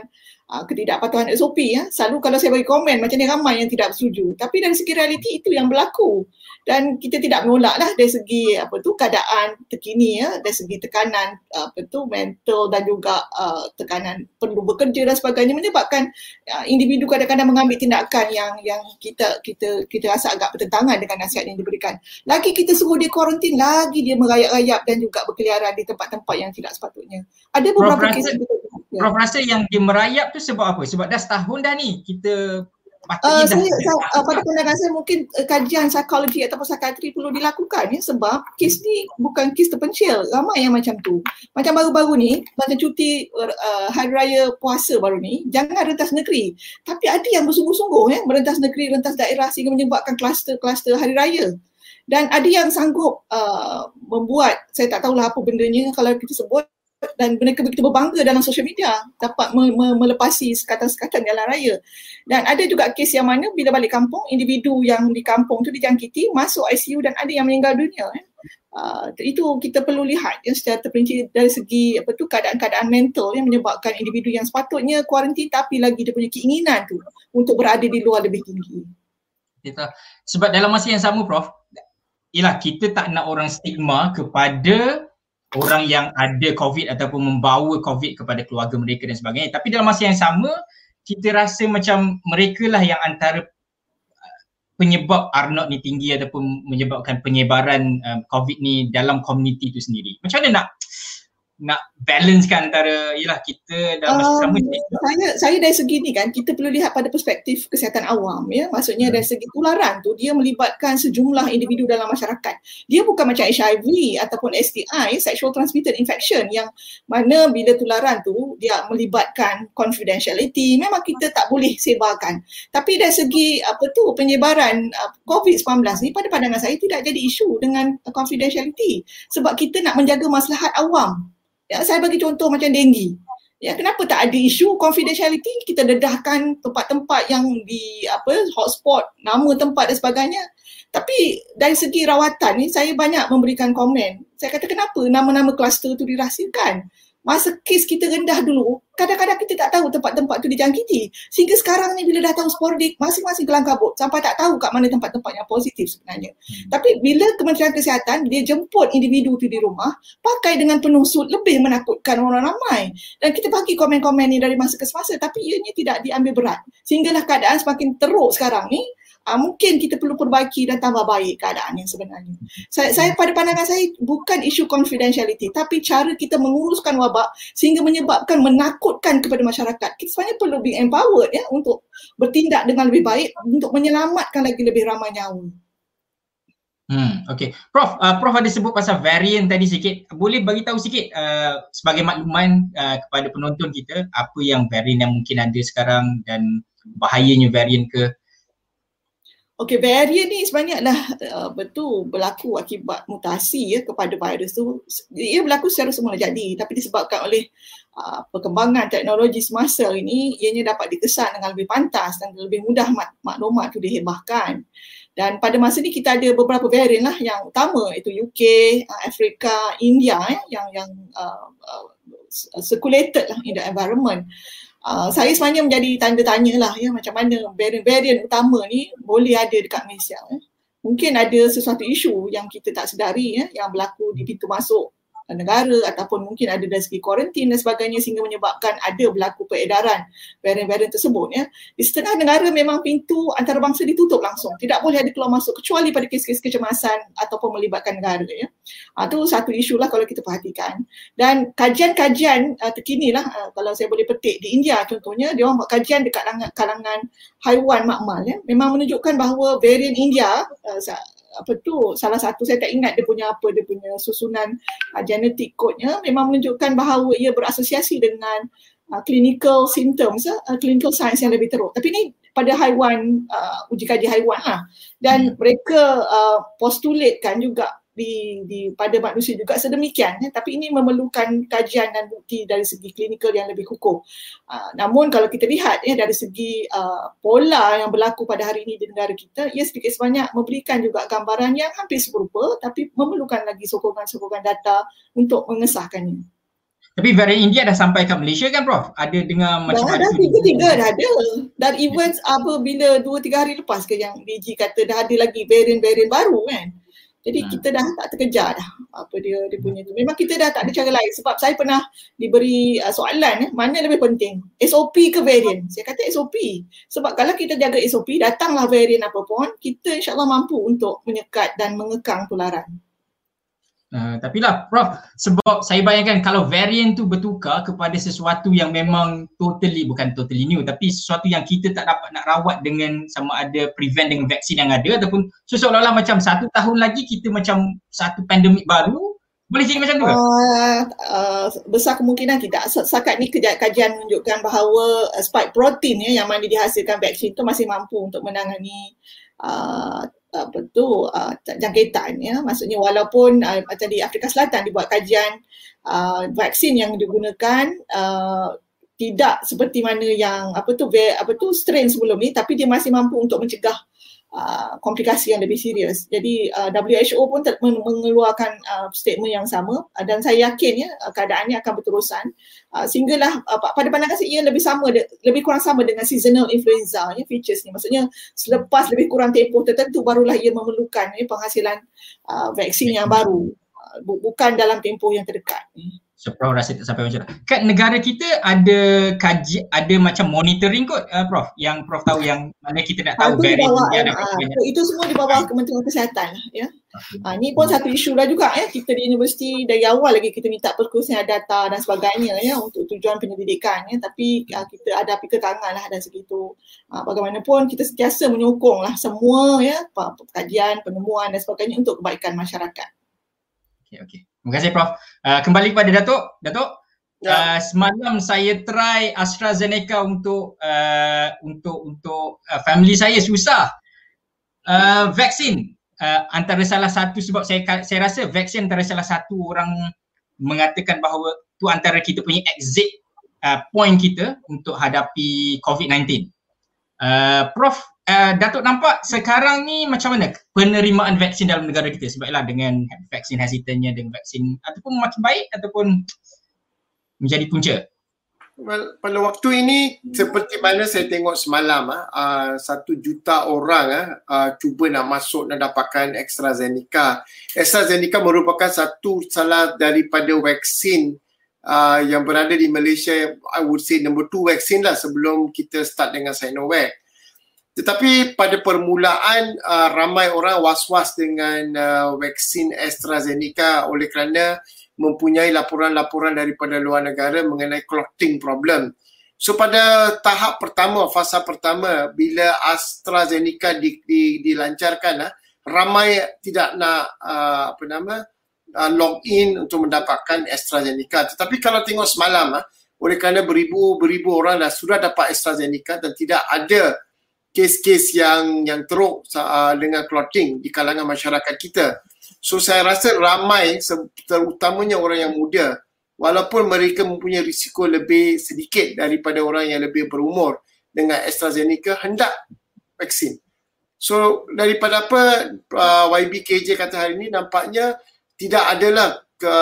uh, ketidakpatuhan SOP. Ya. Selalu kalau saya bagi komen, macam ni ramai yang tidak setuju. Tapi dari segi realiti itu yang berlaku dan kita tidak menolak lah dari segi apa tu keadaan terkini ya dari segi tekanan apa tu mental dan juga uh, tekanan perlu bekerja dan sebagainya menyebabkan uh, individu kadang-kadang mengambil tindakan yang yang kita kita kita rasa agak bertentangan dengan nasihat yang diberikan. Lagi kita suruh dia kuarantin, lagi dia merayap-rayap dan juga berkeliaran di tempat-tempat yang tidak sepatutnya. Ada beberapa kes Prof rasa yang dia merayap tu sebab apa? Sebab dah setahun dah ni kita Uh, saya, saya uh, pada pandangan saya mungkin uh, kajian psikologi ataupun psikiatri perlu dilakukan ya sebab kes ni bukan kes terpencil. Ramai yang macam tu. Macam baru-baru ni macam cuti uh, hari raya puasa baru ni jangan rentas negeri. Tapi ada yang bersungguh-sungguh ya merentas negeri rentas daerah sehingga menyebabkan kluster-kluster hari raya. Dan ada yang sanggup uh, membuat saya tak tahulah apa bendanya kalau kita sebut dan mereka begitu berbangga dalam social media dapat me- me- melepasi sekatan-sekatan jalan raya. Dan ada juga kes yang mana bila balik kampung, individu yang di kampung tu dijangkiti, masuk ICU dan ada yang meninggal dunia. Eh. Uh, itu kita perlu lihat ya, secara terperinci dari segi apa tu keadaan-keadaan mental yang menyebabkan individu yang sepatutnya kuarantin tapi lagi dia punya keinginan tu untuk berada di luar lebih tinggi. Kita, sebab dalam masa yang sama Prof, ialah kita tak nak orang stigma kepada orang yang ada COVID ataupun membawa COVID kepada keluarga mereka dan sebagainya. Tapi dalam masa yang sama, kita rasa macam mereka lah yang antara uh, penyebab R0 ni tinggi ataupun menyebabkan penyebaran um, COVID ni dalam komuniti itu sendiri. Macam mana nak nak balancekan antara yalah kita dalam masa um, sama saya saya dari segi ni kan kita perlu lihat pada perspektif kesihatan awam ya. Maksudnya hmm. dari segi tularan tu dia melibatkan sejumlah individu dalam masyarakat. Dia bukan macam HIV ataupun STI sexual transmitted infection yang mana bila tularan tu dia melibatkan confidentiality. Memang kita tak boleh sebarkan. Tapi dari segi apa tu penyebaran uh, COVID-19 ni pada pandangan saya tidak jadi isu dengan confidentiality. Sebab kita nak menjaga maslahat awam Ya, saya bagi contoh macam denggi. Ya, kenapa tak ada isu confidentiality? Kita dedahkan tempat-tempat yang di apa hotspot, nama tempat dan sebagainya. Tapi dari segi rawatan ni saya banyak memberikan komen. Saya kata kenapa nama-nama kluster tu dirahsiakan? Masa kes kita rendah dulu, kadang-kadang kita tak tahu tempat-tempat tu dijangkiti. Sehingga sekarang ni bila dah tahu sporadik, masing-masing kelang kabut sampai tak tahu kat mana tempat-tempat yang positif sebenarnya. Hmm. Tapi bila Kementerian Kesihatan, dia jemput individu tu di rumah, pakai dengan penuh sud, lebih menakutkan orang ramai. Dan kita bagi komen-komen ni dari masa ke semasa, tapi ianya tidak diambil berat. Sehinggalah keadaan semakin teruk sekarang ni, uh, mungkin kita perlu perbaiki dan tambah baik keadaan yang sebenarnya. Saya, saya pada pandangan saya bukan isu confidentiality tapi cara kita menguruskan wabak sehingga menyebabkan menakutkan kepada masyarakat. Kita sebenarnya perlu be empowered ya untuk bertindak dengan lebih baik untuk menyelamatkan lagi lebih ramai nyawa. Hmm, okay. Prof, uh, Prof ada sebut pasal variant tadi sikit. Boleh bagi tahu sikit uh, sebagai makluman uh, kepada penonton kita apa yang variant yang mungkin ada sekarang dan bahayanya variant ke Okey, varian ni sebenarnya adalah uh, betul berlaku akibat mutasi ya kepada virus tu. Ia berlaku secara semula jadi tapi disebabkan oleh uh, perkembangan teknologi semasa ini ianya dapat dikesan dengan lebih pantas dan lebih mudah mak- maklumat tu dihebahkan. Dan pada masa ni kita ada beberapa varian lah yang utama iaitu UK, uh, Afrika, India ya, yang yang uh, uh, circulated lah in the environment. Uh, saya sebenarnya menjadi tanda tanya lah ya macam mana varian-varian utama ni boleh ada dekat Malaysia. Eh. Mungkin ada sesuatu isu yang kita tak sedari ya, yang berlaku di pintu masuk negara ataupun mungkin ada dari segi kuarantin dan sebagainya sehingga menyebabkan ada berlaku peredaran varian-varian tersebut ya. Di setengah negara memang pintu antarabangsa ditutup langsung. Tidak boleh ada keluar masuk kecuali pada kes-kes kecemasan ataupun melibatkan negara ya. Ha, itu satu isu lah kalau kita perhatikan. Dan kajian-kajian uh, terkini lah uh, kalau saya boleh petik di India contohnya dia orang buat kajian dekat kalangan haiwan makmal ya. Memang menunjukkan bahawa varian India uh, apa tu salah satu saya tak ingat dia punya apa dia punya susunan uh, genetik kodnya memang menunjukkan bahawa ia berasosiasi dengan uh, clinical symptoms uh, clinical signs yang lebih teruk tapi ni pada haiwan uh, uji kaji haiwan lah dan hmm. mereka uh, postulatekan juga di, di pada manusia juga sedemikian ya. tapi ini memerlukan kajian dan bukti dari segi klinikal yang lebih kukuh. Uh, namun kalau kita lihat ya dari segi uh, pola yang berlaku pada hari ini di negara kita ia sedikit sebanyak memberikan juga gambaran yang hampir serupa tapi memerlukan lagi sokongan-sokongan data untuk mengesahkannya. Tapi varian India dah sampai ke Malaysia kan Prof? Ada dengar macam mana? Dah, tiga-tiga dah ada. Dan events apa bila dua tiga hari lepas ke yang DG kata dah ada lagi varian-varian baru kan? Jadi hmm. kita dah tak terkejar dah apa dia dia punya tu. Memang kita dah tak ada cara lain sebab saya pernah diberi uh, soalan eh, mana lebih penting SOP ke variant. Saya kata SOP. Sebab kalau kita jaga SOP datanglah variant apa pun kita insyaAllah mampu untuk menyekat dan mengekang tularan. Uh, tapi lah Prof, sebab saya bayangkan kalau variant tu bertukar kepada sesuatu yang memang totally, bukan totally new tapi sesuatu yang kita tak dapat nak rawat dengan sama ada prevent dengan vaksin yang ada ataupun seolah-olah macam satu tahun lagi kita macam satu pandemik baru boleh jadi macam tu ke? Uh, uh, besar kemungkinan tidak. Sakat ni kajian menunjukkan bahawa uh, spike protein ya, yang mana dihasilkan vaksin tu masih mampu untuk menangani uh, apa tu uh, jangkitan ya. Maksudnya walaupun uh, macam di Afrika Selatan dibuat kajian uh, vaksin yang digunakan uh, tidak seperti mana yang apa tu apa tu strain sebelum ni tapi dia masih mampu untuk mencegah Uh, komplikasi yang lebih serius. Jadi uh, WHO pun ter- mengeluarkan uh, statement yang sama uh, dan saya yakin ya uh, keadaannya akan berterusan uh, sehinggalah uh, pada pandangan saya ia lebih sama de- lebih kurang sama dengan seasonal influenza ya features ni. Maksudnya selepas lebih kurang tempoh tertentu barulah ia memerlukan ya, penghasilan uh, vaksin yang baru uh, bukan dalam tempoh yang terdekat ni. So Prof rasa tak sampai macam tu. Kat negara kita ada kaji ada macam monitoring kot uh, Prof yang Prof tahu yang mana kita nak tahu varian ada uh, Itu semua di bawah Kementerian Kesihatan ya. Uh, ni pun satu isu lah juga ya kita di universiti dari awal lagi kita minta perkongsian data dan sebagainya ya untuk tujuan penyelidikan ya tapi uh, kita ada api tangan lah dan segitu. Uh, bagaimanapun kita sentiasa menyokong lah semua ya kajian, penemuan dan sebagainya untuk kebaikan masyarakat. Okay, okay. Terima kasih Prof. Uh, kembali kepada Datuk. Datuk, ya. uh, semalam saya try AstraZeneca untuk uh, untuk untuk uh, family saya susah. Uh, vaksin uh, antara salah satu sebab saya saya rasa vaksin antara salah satu orang mengatakan bahawa tu antara kita punya exit uh, point kita untuk hadapi COVID-19. Uh, Prof, uh, Datuk nampak sekarang ni macam mana penerimaan vaksin dalam negara kita sebablah dengan vaksin hesitantnya dengan vaksin ataupun makin baik ataupun menjadi punca? Well, pada waktu ini seperti mana saya tengok semalam uh, satu juta orang uh, cuba nak masuk dan dapatkan AstraZeneca. AstraZeneca merupakan satu salah daripada vaksin uh, yang berada di Malaysia I would say number two vaksin lah sebelum kita start dengan Sinovac. Tetapi pada permulaan uh, ramai orang was-was dengan uh, vaksin AstraZeneca oleh kerana mempunyai laporan-laporan daripada luar negara mengenai clotting problem. So pada tahap pertama, fasa pertama bila AstraZeneca di, di, dilancarkan, uh, ramai tidak nak uh, apa nama uh, log in untuk mendapatkan AstraZeneca. Tetapi kalau tengok semalam, uh, oleh kerana beribu-beribu orang dah sudah dapat AstraZeneca dan tidak ada kes-kes yang yang teruk uh, dengan clotting di kalangan masyarakat kita. So saya rasa ramai terutamanya orang yang muda walaupun mereka mempunyai risiko lebih sedikit daripada orang yang lebih berumur dengan AstraZeneca hendak vaksin. So daripada apa uh, YBKJ kata hari ini nampaknya tidak adalah ke,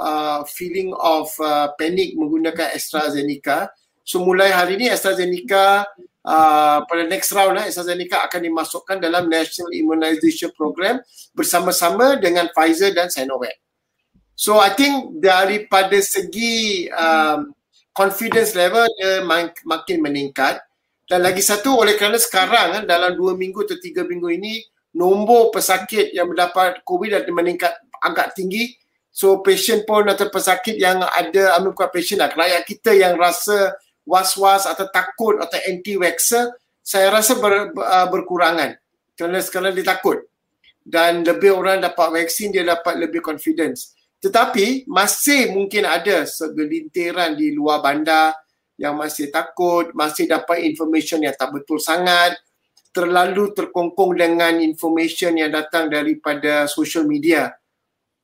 uh, feeling of uh, panic menggunakan AstraZeneca. So mulai hari ini AstraZeneca uh, pada next round eh, AstraZeneca akan dimasukkan dalam National Immunization Program bersama-sama dengan Pfizer dan Sinovac. So I think daripada segi um, confidence level dia mak- makin meningkat. Dan lagi satu oleh kerana sekarang eh, dalam dua minggu atau tiga minggu ini nombor pesakit yang mendapat COVID dah meningkat agak tinggi. So patient pun atau pesakit yang ada, mean bukan patient lah, rakyat kita yang rasa was-was atau takut atau anti-vaxxer saya rasa ber, uh, berkurangan. Kerana sekarang dia takut. Dan lebih orang dapat vaksin dia dapat lebih confidence. Tetapi masih mungkin ada segelintiran di luar bandar yang masih takut masih dapat information yang tak betul sangat terlalu terkongkong dengan information yang datang daripada social media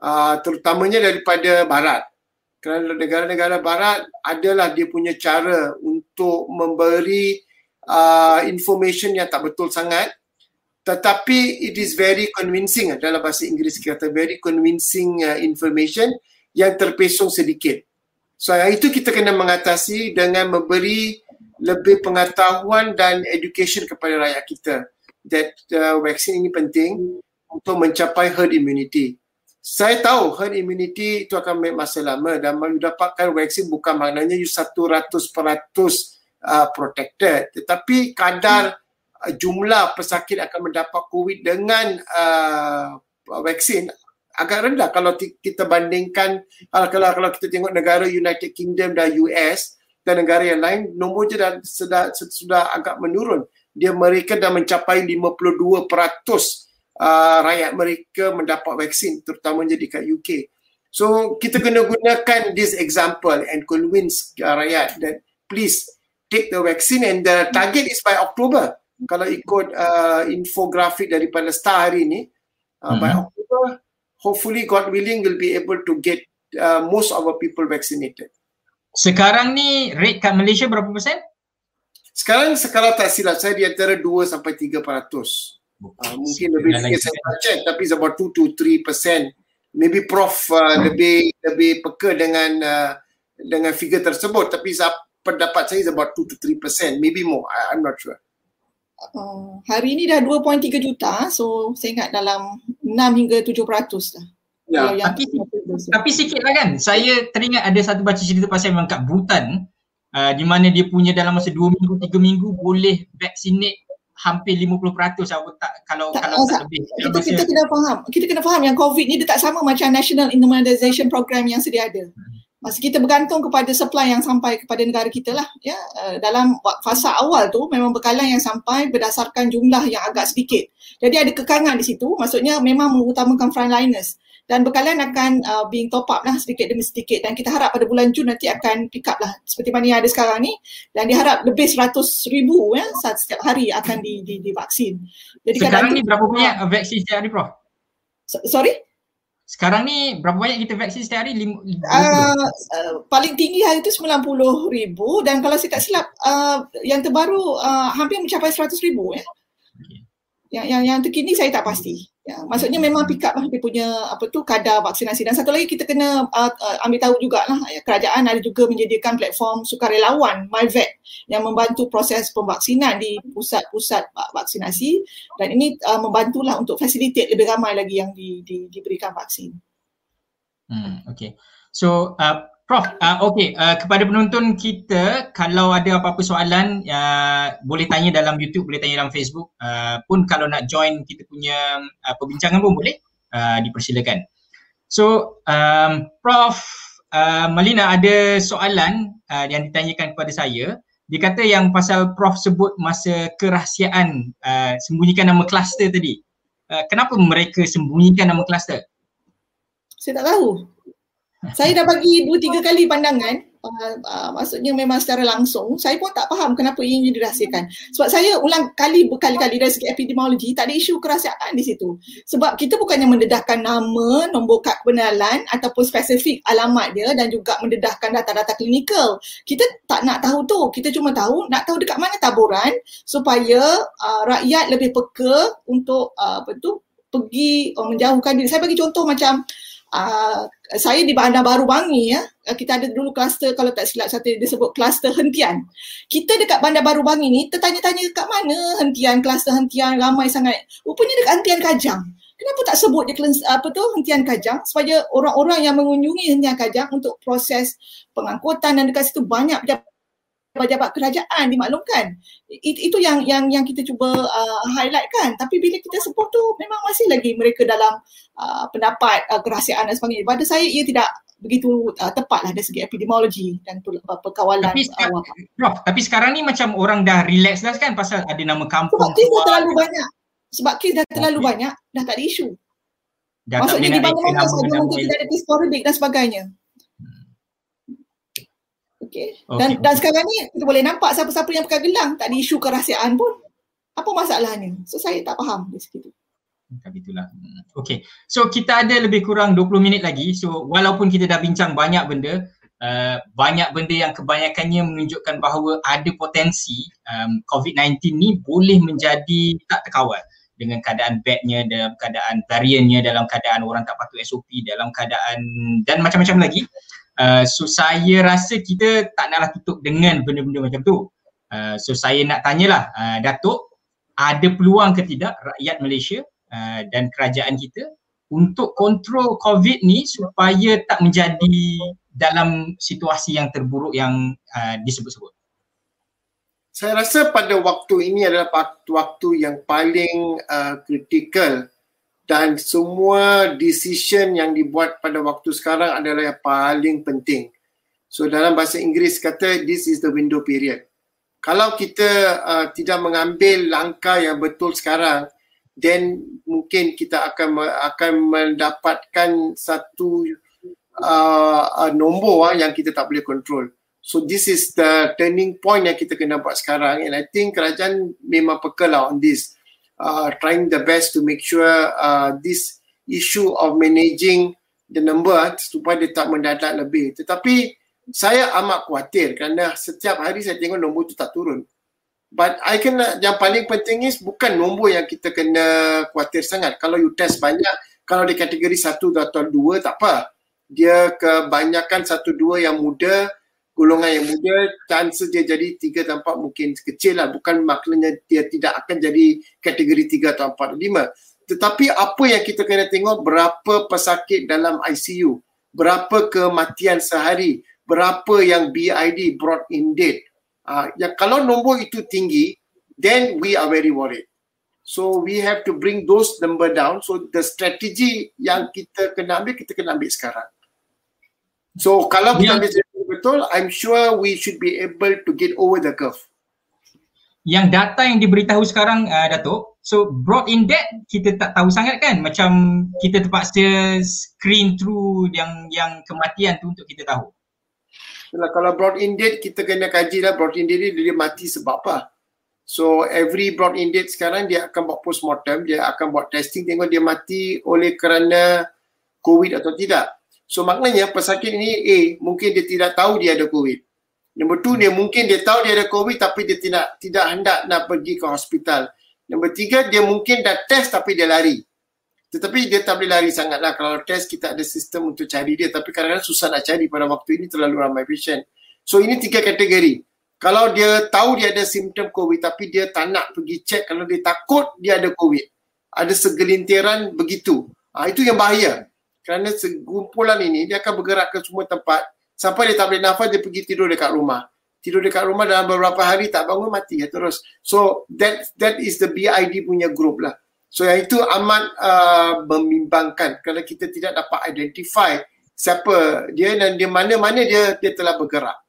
uh, terutamanya daripada barat kerana negara-negara barat adalah dia punya cara untuk memberi uh, information yang tak betul sangat. Tetapi it is very convincing dalam bahasa Inggeris kata very convincing uh, information yang terpesong sedikit. So itu kita kena mengatasi dengan memberi lebih pengetahuan dan education kepada rakyat kita that uh, vaksin ini penting untuk mencapai herd immunity saya tahu herd immunity itu akan ambil masa lama dan mendapatkan vaksin bukan maknanya you 100% uh, protected. Tetapi kadar uh, jumlah pesakit akan mendapat COVID dengan uh, vaksin agak rendah. Kalau t- kita bandingkan uh, kalau kalau kita tengok negara United Kingdom dan US dan negara yang lain nombor je dah sudah sudah agak menurun. Dia mereka dah mencapai 52% uh, rakyat mereka mendapat vaksin terutamanya di kat UK. So kita kena gunakan this example and convince uh, rakyat that please take the vaccine and the target is by October. Kalau ikut uh, infografik daripada Star hari ini, uh, mm-hmm. by October, hopefully God willing will be able to get uh, most of our people vaccinated. Sekarang ni rate kat Malaysia berapa persen? Sekarang sekarang tak silap saya di antara 2 sampai 3 peratus. Uh, mungkin lebih sikit saya tak check tapi it's about 2 to 3 percent. Maybe Prof uh, hmm. lebih lebih peka dengan uh, dengan figure tersebut tapi pendapat saya is about 2 to 3 percent. Maybe more. I, I'm not sure. Uh, hari ini dah 2.3 juta so saya ingat dalam 6 hingga 7 peratus lah. Ya. Tapi, tapi sikit lah kan. Saya teringat ada satu baca cerita pasal memang kat Bhutan uh, di mana dia punya dalam masa 2 minggu, 3 minggu boleh vaccinate hampir 50% aku tak kalau tak, kalau tak, lebih. kita, kita kena faham. Kita kena faham yang covid ni dia tak sama macam national immunization program yang sedia ada. Masa kita bergantung kepada supply yang sampai kepada negara kita lah ya. Uh, dalam fasa awal tu memang bekalan yang sampai berdasarkan jumlah yang agak sedikit. Jadi ada kekangan di situ. Maksudnya memang mengutamakan frontliners dan bekalan akan uh, being top up lah sedikit demi sedikit dan kita harap pada bulan Jun nanti akan pick up lah seperti mana yang ada sekarang ni dan diharap lebih 100 ribu ya setiap hari akan di, di, divaksin. Jadi sekarang ni berapa banyak uh, vaksin setiap hari Prof? sorry? Sekarang ni berapa banyak kita vaksin setiap hari? Lim, uh, uh, paling tinggi hari tu 90 ribu dan kalau saya tak silap uh, yang terbaru uh, hampir mencapai 100 ribu ya. Yang yang yang terkini saya tak pasti. Ya, maksudnya memang pick up lah dia punya apa tu kadar vaksinasi dan satu lagi kita kena uh, uh, ambil tahu jugalah ya, kerajaan ada juga menyediakan platform sukarelawan MyVet yang membantu proses pemvaksinan di pusat-pusat vaksinasi dan ini uh, membantulah untuk facilitate lebih ramai lagi yang di, di, diberikan vaksin. Hmm, okay. So uh, Prof, uh, okay, uh, kepada penonton kita, kalau ada apa-apa soalan, uh, boleh tanya dalam YouTube, boleh tanya dalam Facebook. Uh, pun kalau nak join kita punya uh, perbincangan pun boleh, uh, dipersilakan. So, um, Prof, uh, Malina ada soalan uh, yang ditanyakan kepada saya. Dia kata yang pasal Prof sebut masa kerahsiaan uh, sembunyikan nama kluster tadi. Uh, kenapa mereka sembunyikan nama kluster? Saya tak tahu saya dah bagi dua tiga kali pandangan uh, uh, maksudnya memang secara langsung saya pun tak faham kenapa ini dirahsiakan. Sebab saya ulang kali berkali-kali dari segi epidemiologi tak ada isu kerahsiaan di situ. Sebab kita bukannya mendedahkan nama nombor kad kebenaran ataupun spesifik alamat dia dan juga mendedahkan data-data klinikal. Kita tak nak tahu tu. Kita cuma tahu nak tahu dekat mana taburan supaya uh, rakyat lebih peka untuk uh, apa tu pergi uh, menjauhkan diri. Saya bagi contoh macam Uh, saya di Bandar Baru Bangi ya. Uh, kita ada dulu kluster kalau tak silap satu disebut kluster hentian. Kita dekat Bandar Baru Bangi ni tertanya-tanya dekat mana hentian kluster hentian ramai sangat. Rupanya dekat hentian Kajang. Kenapa tak sebut dia apa tu hentian Kajang? Supaya orang-orang yang mengunjungi hentian Kajang untuk proses pengangkutan dan dekat situ banyak pejabat kerajaan dimaklumkan. It, itu yang yang yang kita cuba uh, highlight kan. Tapi bila kita sebut tu memang masih lagi mereka dalam uh, pendapat uh, kerahsiaan dan sebagainya. Pada saya ia tidak begitu uh, tepatlah dari segi epidemiologi dan uh, perkawalan tapi sekarang, awal. Prof, tapi sekarang ni macam orang dah relax dah kan pasal ada nama kampung Sebab kes dah terlalu banyak. Sebab kes dah terlalu okay. banyak, dah tak ada isu. Dah Maksudnya di mana-mana saja mungkin tidak ada kes dan sebagainya. Okay. Dan, okay. dan sekarang ni kita boleh nampak siapa-siapa yang pakai gelang tak ada isu kerahsiaan pun. Apa masalahnya? So saya tak faham di situ. Tapi itulah. Okay. So kita ada lebih kurang 20 minit lagi. So walaupun kita dah bincang banyak benda, uh, banyak benda yang kebanyakannya menunjukkan bahawa ada potensi um, COVID-19 ni boleh menjadi tak terkawal dengan keadaan bednya, dalam keadaan variannya, dalam keadaan orang tak patuh SOP, dalam keadaan dan macam-macam lagi. Uh, so saya rasa kita tak naklah tutup dengan benda-benda macam tu. Uh, so saya nak tanyalah uh, Datuk, ada peluang ke tidak rakyat Malaysia uh, dan kerajaan kita untuk kontrol COVID ni supaya tak menjadi dalam situasi yang terburuk yang uh, disebut-sebut? Saya rasa pada waktu ini adalah waktu yang paling uh, kritikal dan semua decision yang dibuat pada waktu sekarang adalah yang paling penting. So dalam bahasa Inggeris kata this is the window period. Kalau kita uh, tidak mengambil langkah yang betul sekarang, then mungkin kita akan akan mendapatkan satu uh, uh, nombor uh, yang kita tak boleh control. So this is the turning point yang kita kena buat sekarang and I think kerajaan memang peka lah on this uh, trying the best to make sure uh, this issue of managing the number uh, supaya dia tak mendadak lebih. Tetapi saya amat khawatir kerana setiap hari saya tengok nombor tu tak turun. But I kena yang paling penting is bukan nombor yang kita kena khawatir sangat. Kalau you test banyak, kalau di kategori satu atau dua tak apa. Dia kebanyakan satu dua yang muda, golongan yang muda chance dia jadi tiga atau empat mungkin kecil lah. Bukan maknanya dia tidak akan jadi kategori tiga atau empat lima. Tetapi apa yang kita kena tengok berapa pesakit dalam ICU berapa kematian sehari berapa yang BID brought in dead uh, yang kalau nombor itu tinggi then we are very worried. So we have to bring those number down. So the strategy yang kita kena ambil kita kena ambil sekarang. So kalau kita ambil betul, I'm sure we should be able to get over the curve. Yang data yang diberitahu sekarang uh, Datuk, so brought in that kita tak tahu sangat kan macam kita terpaksa screen through yang yang kematian tu untuk kita tahu. Yalah, kalau brought in date kita kena kaji lah brought in date dia mati sebab apa. So every brought in date sekarang dia akan buat postmortem, dia akan buat testing tengok dia mati oleh kerana COVID atau tidak. So maknanya pesakit ini A mungkin dia tidak tahu dia ada COVID. Nombor tu dia mungkin dia tahu dia ada COVID tapi dia tidak tidak hendak nak pergi ke hospital. Nombor tiga, dia mungkin dah test tapi dia lari. Tetapi dia tak boleh lari sangat lah. Kalau test kita ada sistem untuk cari dia. Tapi kadang-kadang susah nak cari pada waktu ini terlalu ramai patient. So ini tiga kategori. Kalau dia tahu dia ada simptom COVID tapi dia tak nak pergi cek kalau dia takut dia ada COVID. Ada segelintiran begitu. Ha, itu yang bahaya. Kerana segumpulan ini dia akan bergerak ke semua tempat sampai dia tak boleh nafas dia pergi tidur dekat rumah. Tidur dekat rumah dalam beberapa hari tak bangun mati ya terus. So that that is the BID punya group lah. So yang itu amat uh, membimbangkan kalau kita tidak dapat identify siapa dia dan dia mana-mana dia dia telah bergerak.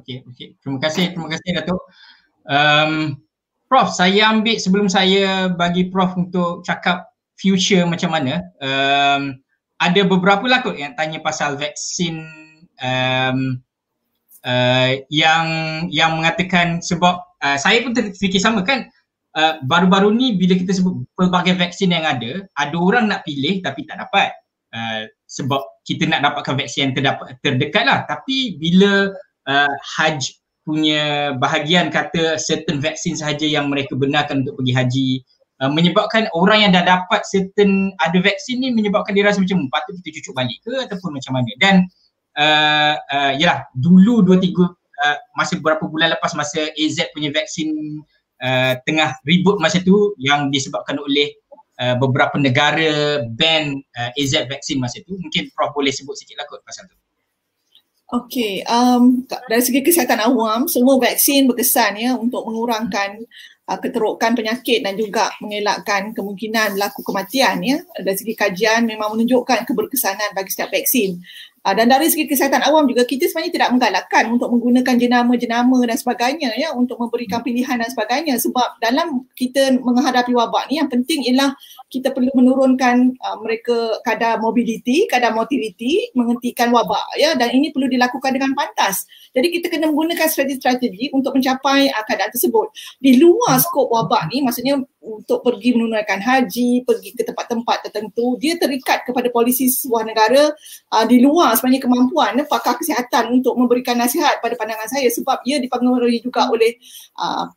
Okey, okey. Terima kasih, terima kasih Datuk. Um, Prof, saya ambil sebelum saya bagi Prof untuk cakap future macam mana. Um, ada beberapa lah kot yang tanya pasal vaksin um, uh, yang yang mengatakan sebab uh, saya pun terfikir sama kan uh, baru-baru ni bila kita sebut pelbagai vaksin yang ada, ada orang nak pilih tapi tak dapat. Uh, sebab kita nak dapatkan vaksin yang terdapat, terdekat lah. Tapi bila uh, Haj punya bahagian kata certain vaksin sahaja yang mereka benarkan untuk pergi haji uh, menyebabkan orang yang dah dapat certain ada vaksin ni menyebabkan dia rasa macam patut kita cucuk balik ke? ataupun macam mana. Dan uh, uh, yalah dulu 2 3 uh, masa beberapa bulan lepas masa AZ punya vaksin uh, tengah ribut masa tu yang disebabkan oleh uh, beberapa negara ban uh, AZ vaksin masa tu mungkin Prof boleh sebut sikit lah kot pasal tu. Okey, um, dari segi kesihatan awam, semua vaksin berkesan ya untuk mengurangkan uh, keterukan penyakit dan juga mengelakkan kemungkinan berlaku kematian ya. Dari segi kajian memang menunjukkan keberkesanan bagi setiap vaksin. Uh, dan dari segi kesihatan awam juga kita sebenarnya tidak menggalakkan untuk menggunakan jenama-jenama dan sebagainya ya untuk memberikan pilihan dan sebagainya sebab dalam kita menghadapi wabak ni yang penting ialah kita perlu menurunkan uh, mereka kadar mobility, kadar motility, menghentikan wabak ya dan ini perlu dilakukan dengan pantas. Jadi kita kena menggunakan strategi-strategi untuk mencapai uh, keadaan tersebut. Di luar skop wabak ni maksudnya untuk pergi menunaikan haji, pergi ke tempat-tempat tertentu, dia terikat kepada polisi sebuah negara uh, di luar sebenarnya kemampuan eh, pakar kesihatan untuk memberikan nasihat pada pandangan saya sebab ia dipengaruhi juga oleh uh,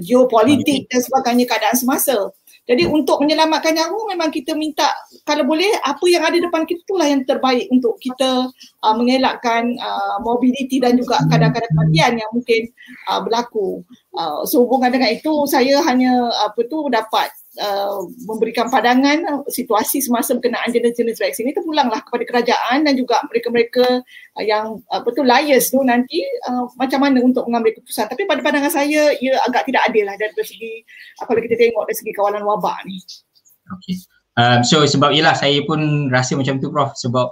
geopolitik dan sebagainya keadaan semasa. Jadi untuk menyelamatkan nyawa memang kita minta kalau boleh apa yang ada depan kita itulah yang terbaik untuk kita uh, mengelakkan uh, mobility dan juga kadang-kadang kematian yang mungkin uh, berlaku. Uh, sehubungan dengan itu saya hanya apa tu dapat Uh, memberikan pandangan situasi semasa berkenaan jenis-jenis vaksin ini terpulanglah kepada kerajaan dan juga mereka-mereka uh, yang uh, betul liars tu nanti uh, macam mana untuk mengambil keputusan tapi pada pandangan saya ia agak tidak adil lah dari segi apabila kita tengok dari segi kawalan wabak ni. Okay. Um, so sebab ialah saya pun rasa macam tu Prof sebab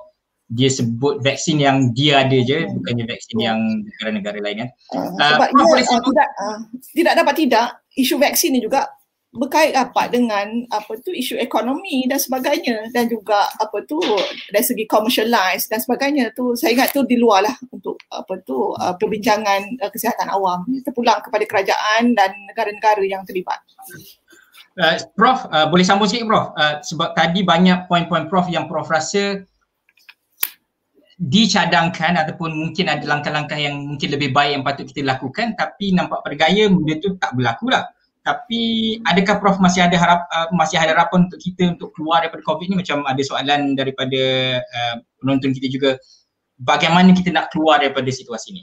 dia sebut vaksin yang dia ada je bukannya vaksin yang negara-negara lain kan. Uh, sebab uh, ia, uh, tidak, uh, tidak dapat tidak isu vaksin ni juga berkait rapat dengan apa tu isu ekonomi dan sebagainya. Dan juga apa tu dari segi commercialize dan sebagainya tu. Saya ingat tu di luar lah untuk apa tu uh, perbincangan uh, kesihatan awam. Terpulang kepada kerajaan dan negara-negara yang terlibat. Uh, Prof, uh, boleh sambung sikit Prof? Uh, sebab tadi banyak poin-poin Prof yang Prof rasa dicadangkan ataupun mungkin ada langkah-langkah yang mungkin lebih baik yang patut kita lakukan. Tapi nampak pada gaya benda tu tak berlaku lah tapi adakah prof masih ada harap uh, masih ada harapan untuk kita untuk keluar daripada covid ni? Macam ada soalan daripada uh, penonton kita juga bagaimana kita nak keluar daripada situasi ni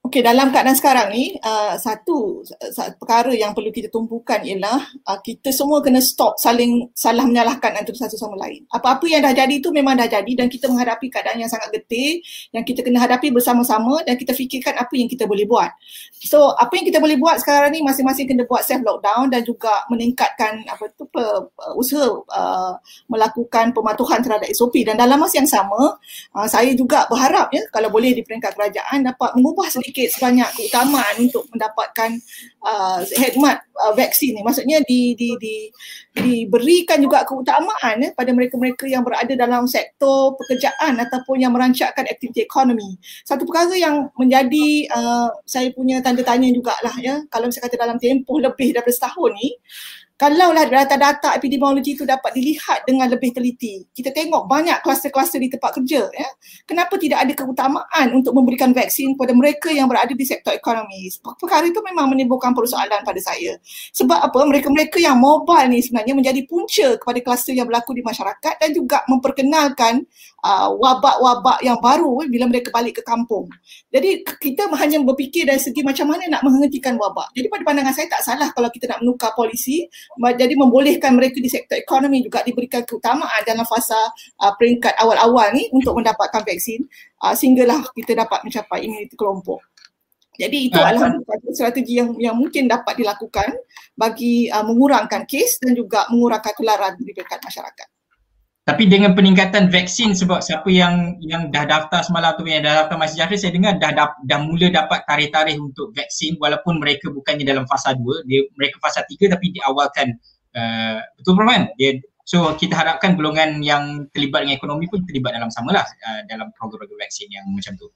Okey, dalam keadaan sekarang ni, uh, satu, satu perkara yang perlu kita tumpukan ialah uh, kita semua kena stop saling salah menyalahkan antara satu sama lain. Apa-apa yang dah jadi itu memang dah jadi dan kita menghadapi keadaan yang sangat getih yang kita kena hadapi bersama-sama dan kita fikirkan apa yang kita boleh buat. So, apa yang kita boleh buat sekarang ni masing-masing kena buat self lockdown dan juga meningkatkan apa tu pe, usaha uh, melakukan pematuhan terhadap SOP dan dalam masa yang sama, uh, saya juga berharap ya kalau boleh di peringkat kerajaan dapat mengubah sedikit sedikit sebanyak keutamaan untuk mendapatkan uh, khidmat uh, vaksin ni. Maksudnya di, di, di, diberikan juga keutamaan eh, pada mereka-mereka yang berada dalam sektor pekerjaan ataupun yang merancangkan aktiviti ekonomi. Satu perkara yang menjadi uh, saya punya tanda tanya jugalah ya kalau saya kata dalam tempoh lebih daripada setahun ni kalaulah data-data epidemiologi itu dapat dilihat dengan lebih teliti, kita tengok banyak kluster-kluster di tempat kerja, ya. kenapa tidak ada keutamaan untuk memberikan vaksin kepada mereka yang berada di sektor ekonomi? Perkara itu memang menimbulkan persoalan pada saya. Sebab apa? Mereka-mereka yang mobile ni sebenarnya menjadi punca kepada kluster yang berlaku di masyarakat dan juga memperkenalkan uh, wabak-wabak yang baru bila mereka balik ke kampung. Jadi kita hanya berfikir dari segi macam mana nak menghentikan wabak. Jadi pada pandangan saya tak salah kalau kita nak menukar polisi jadi membolehkan mereka di sektor ekonomi juga diberikan keutamaan dalam fasa uh, peringkat awal-awal ni untuk mendapatkan vaksin uh, sehinggalah kita dapat mencapai imuniti kelompok. Jadi itu uh, adalah satu strategi yang yang mungkin dapat dilakukan bagi uh, mengurangkan kes dan juga mengurangkan tularan di dekat masyarakat. Tapi dengan peningkatan vaksin sebab siapa yang yang dah daftar semalam tu yang dah daftar masih jahil saya dengar dah, dah dah mula dapat tarikh-tarikh untuk vaksin walaupun mereka bukannya dalam fasa 2 dia mereka fasa 3 tapi diawalkan uh, betul kan dia so kita harapkan golongan yang terlibat dengan ekonomi pun terlibat dalam samalah uh, dalam program-program vaksin yang macam tu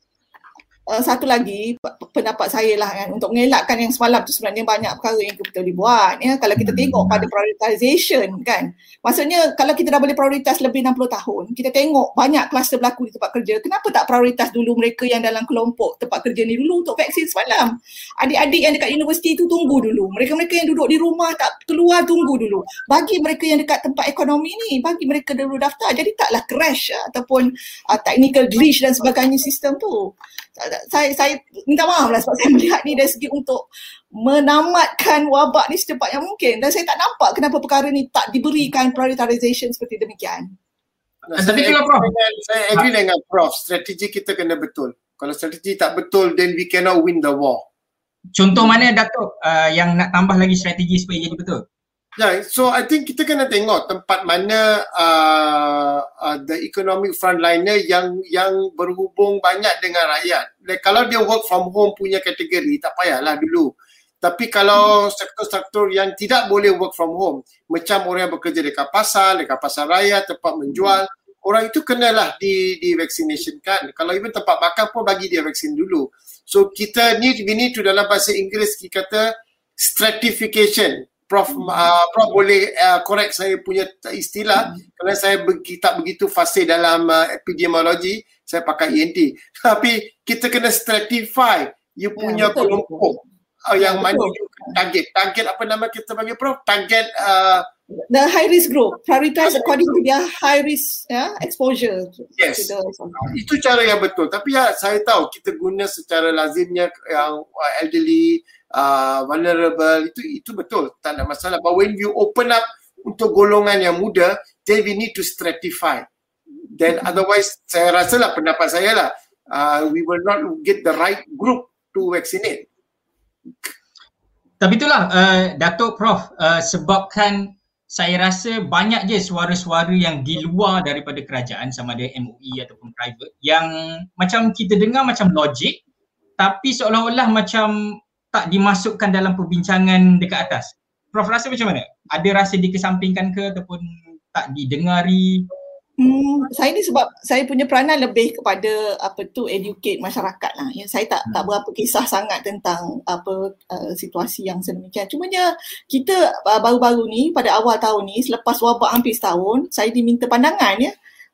uh, satu lagi pendapat saya lah kan untuk mengelakkan yang semalam tu sebenarnya banyak perkara yang kita boleh buat ya. Kalau kita tengok pada prioritization kan maksudnya kalau kita dah boleh prioritas lebih 60 tahun kita tengok banyak kluster berlaku di tempat kerja kenapa tak prioritas dulu mereka yang dalam kelompok tempat kerja ni dulu untuk vaksin semalam? Adik-adik yang dekat universiti tu tunggu dulu mereka-mereka yang duduk di rumah tak keluar tunggu dulu. Bagi mereka yang dekat tempat ekonomi ni bagi mereka dulu daftar. Jadi taklah crash ataupun uh, technical glitch dan sebagainya sistem tu saya saya minta maaf lah sebab saya melihat ni dari segi untuk menamatkan wabak ni secepat yang mungkin dan saya tak nampak kenapa perkara ni tak diberikan prioritization seperti demikian. Nah, Tapi kalau Prof, dengan, saya agree dengan Prof, strategi kita kena betul. Kalau strategi tak betul, then we cannot win the war. Contoh mana Datuk uh, yang nak tambah lagi strategi supaya jadi betul? Yeah, so I think kita kena tengok tempat mana uh, uh, the economic frontliner yang yang berhubung banyak dengan rakyat. Like, kalau dia work from home punya kategori, tak payahlah dulu. Tapi kalau sektor-sektor yang tidak boleh work from home, macam orang yang bekerja dekat pasar, dekat pasar raya, tempat menjual, orang itu kenalah di di vaccination kan. Kalau even tempat makan pun bagi dia vaksin dulu. So kita ni we need to dalam bahasa Inggeris kita kata stratification Prof uh, Prof boleh uh, correct saya punya istilah. Hmm. kerana saya be- tak begitu fasih dalam uh, epidemiologi saya pakai ENT tapi kita kena stratify you ya, punya ya, kelompok. Uh, yang ya, mana you target. Target apa nama kita bagi Prof? Target uh, the high risk group. Prioritize according to their high risk yeah, exposure. Yes. The, itu cara yang betul. Tapi ya saya tahu kita guna secara lazimnya yang uh, elderly uh, vulnerable itu itu betul. Tak ada masalah. But when you open up untuk golongan yang muda then we need to stratify. Then otherwise saya rasa lah pendapat saya lah uh, we will not get the right group to vaccinate. Tapi itulah uh, Datuk Prof uh, sebabkan saya rasa banyak je suara-suara yang di luar daripada kerajaan sama ada MOE ataupun private yang macam kita dengar macam logik tapi seolah-olah macam tak dimasukkan dalam perbincangan dekat atas. Prof rasa macam mana? Ada rasa dikesampingkan ke ataupun tak didengari? Hmm, saya ni sebab saya punya peranan lebih kepada apa tu educate masyarakat lah. Ya, saya tak tak berapa kisah sangat tentang apa uh, situasi yang sedemikian. Cuma Cumanya kita uh, baru-baru ni pada awal tahun ni selepas wabak hampir setahun, saya diminta pandangan ya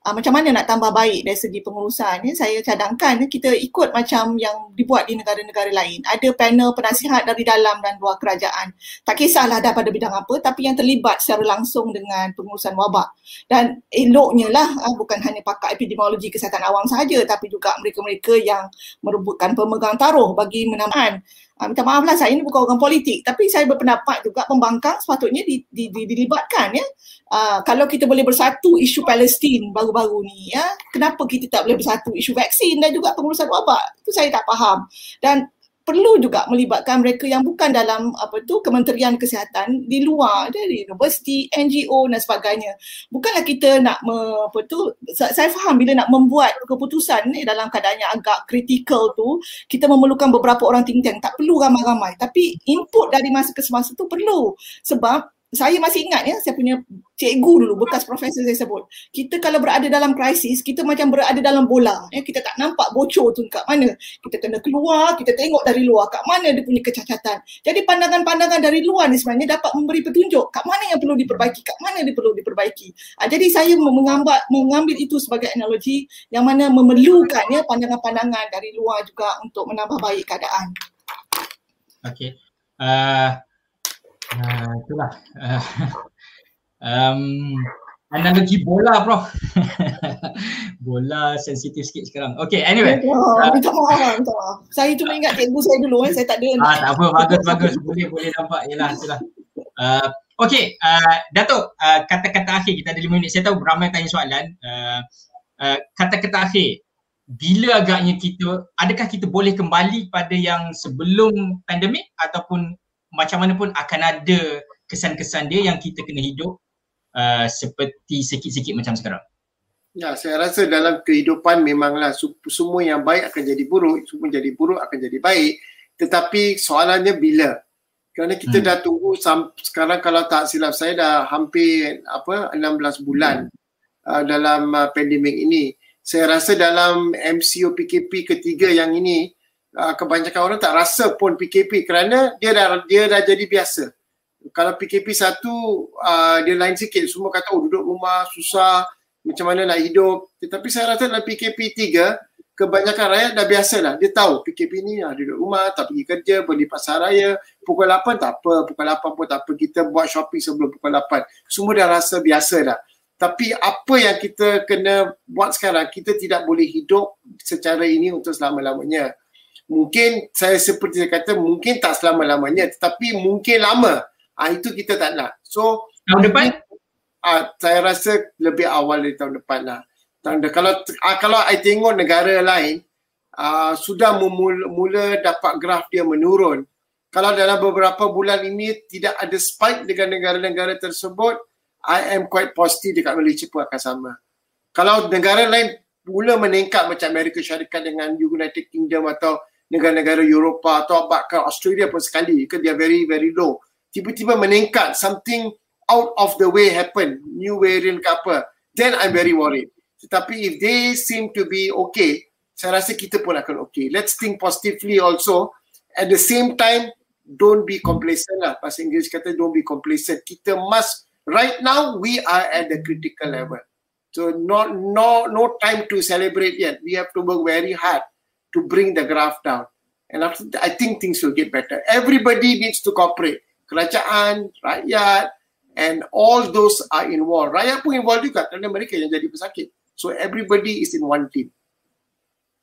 uh, macam mana nak tambah baik dari segi pengurusan? Ya, saya cadangkan kita ikut macam yang dibuat di negara-negara lain. Ada panel penasihat dari dalam dan luar kerajaan. Tak kisahlah dah pada bidang apa tapi yang terlibat secara langsung dengan pengurusan wabak. Dan eloknya lah uh, bukan hanya pakar epidemiologi kesihatan awam sahaja tapi juga mereka-mereka yang merebutkan pemegang taruh bagi menamakan Uh, minta maaf lah saya ni bukan orang politik tapi saya berpendapat juga pembangkang sepatutnya di, di, di, dilibatkan ya. Uh, kalau kita boleh bersatu isu Palestin baru-baru ni ya, kenapa kita tak boleh bersatu isu vaksin dan juga pengurusan wabak? Itu saya tak faham. Dan perlu juga melibatkan mereka yang bukan dalam apa tu Kementerian Kesihatan di luar dari universiti, NGO dan sebagainya. Bukanlah kita nak me, apa tu saya faham bila nak membuat keputusan ni dalam keadaan yang agak kritikal tu kita memerlukan beberapa orang think tank tak perlu ramai-ramai. Tapi input dari masa ke semasa tu perlu. Sebab saya masih ingat ya saya punya cikgu dulu bekas profesor saya sebut kita kalau berada dalam krisis kita macam berada dalam bola. Ya kita tak nampak bocor tu kat mana. Kita kena keluar kita tengok dari luar kat mana dia punya kecacatan. Jadi pandangan-pandangan dari luar ni sebenarnya dapat memberi petunjuk kat mana yang perlu diperbaiki kat mana dia perlu diperbaiki. Ha, jadi saya mengambil mengambil itu sebagai analogi yang mana memerlukan ya pandangan-pandangan dari luar juga untuk menambah baik keadaan. Okey. Uh, Uh, itulah. Uh, um, analogi bola, Prof. bola sensitif sikit sekarang. Okay, anyway. Uh, minta maaf, minta maaf. Saya cuma ingat cikgu saya dulu, eh. saya tak ada. Ah, tak apa, bagus, bagus. Boleh, boleh nampak. Yalah, itulah. Uh, okay, uh, Datuk, uh, kata-kata akhir kita ada lima minit. Saya tahu ramai tanya soalan. Uh, uh, kata-kata akhir, bila agaknya kita, adakah kita boleh kembali pada yang sebelum pandemik ataupun macam mana pun akan ada kesan-kesan dia yang kita kena hidup uh, seperti sikit-sikit macam sekarang. Ya, saya rasa dalam kehidupan memanglah semua yang baik akan jadi buruk, semua jadi buruk akan jadi baik. Tetapi soalannya bila? Kerana kita hmm. dah tunggu sekarang kalau tak silap saya dah hampir apa 16 bulan hmm. uh, dalam uh, pandemik ini. Saya rasa dalam MCO PKP ketiga yang ini uh, kebanyakan orang tak rasa pun PKP kerana dia dah dia dah jadi biasa. Kalau PKP satu uh, dia lain sikit semua kata oh duduk rumah susah macam mana nak hidup. Tetapi saya rasa dalam PKP tiga kebanyakan rakyat dah biasa lah. Dia tahu PKP ni ah, duduk rumah, tak pergi kerja, beli pasar raya. Pukul 8 tak apa, pukul 8 pun tak apa. Kita buat shopping sebelum pukul 8. Semua dah rasa biasa dah. Tapi apa yang kita kena buat sekarang, kita tidak boleh hidup secara ini untuk selama-lamanya mungkin saya seperti saya kata mungkin tak selama-lamanya tetapi mungkin lama. Ah itu kita tak nak. So tahun depan ah saya rasa lebih awal dari tahun depan lah. Tahun depan. Kalau ah, kalau I tengok negara lain ah sudah mula, mula dapat graf dia menurun. Kalau dalam beberapa bulan ini tidak ada spike dengan negara-negara tersebut, I am quite positive dekat Malaysia pun akan sama. Kalau negara lain mula meningkat macam Amerika Syarikat dengan United Kingdom atau negara-negara Eropah atau bahkan Australia pun sekali ke dia very very low. Tiba-tiba meningkat something out of the way happen. New variant ke apa. Then I'm very worried. Tetapi if they seem to be okay saya rasa kita pun akan okay. Let's think positively also. At the same time don't be complacent lah. Bahasa Inggeris kata don't be complacent. Kita must right now we are at the critical level. So not no no time to celebrate yet. We have to work very hard to bring the graph down. And after that, I think things will get better. Everybody needs to cooperate. Kerajaan, rakyat, and all those are involved. Rakyat pun involved juga kerana mereka yang jadi pesakit. So everybody is in one team.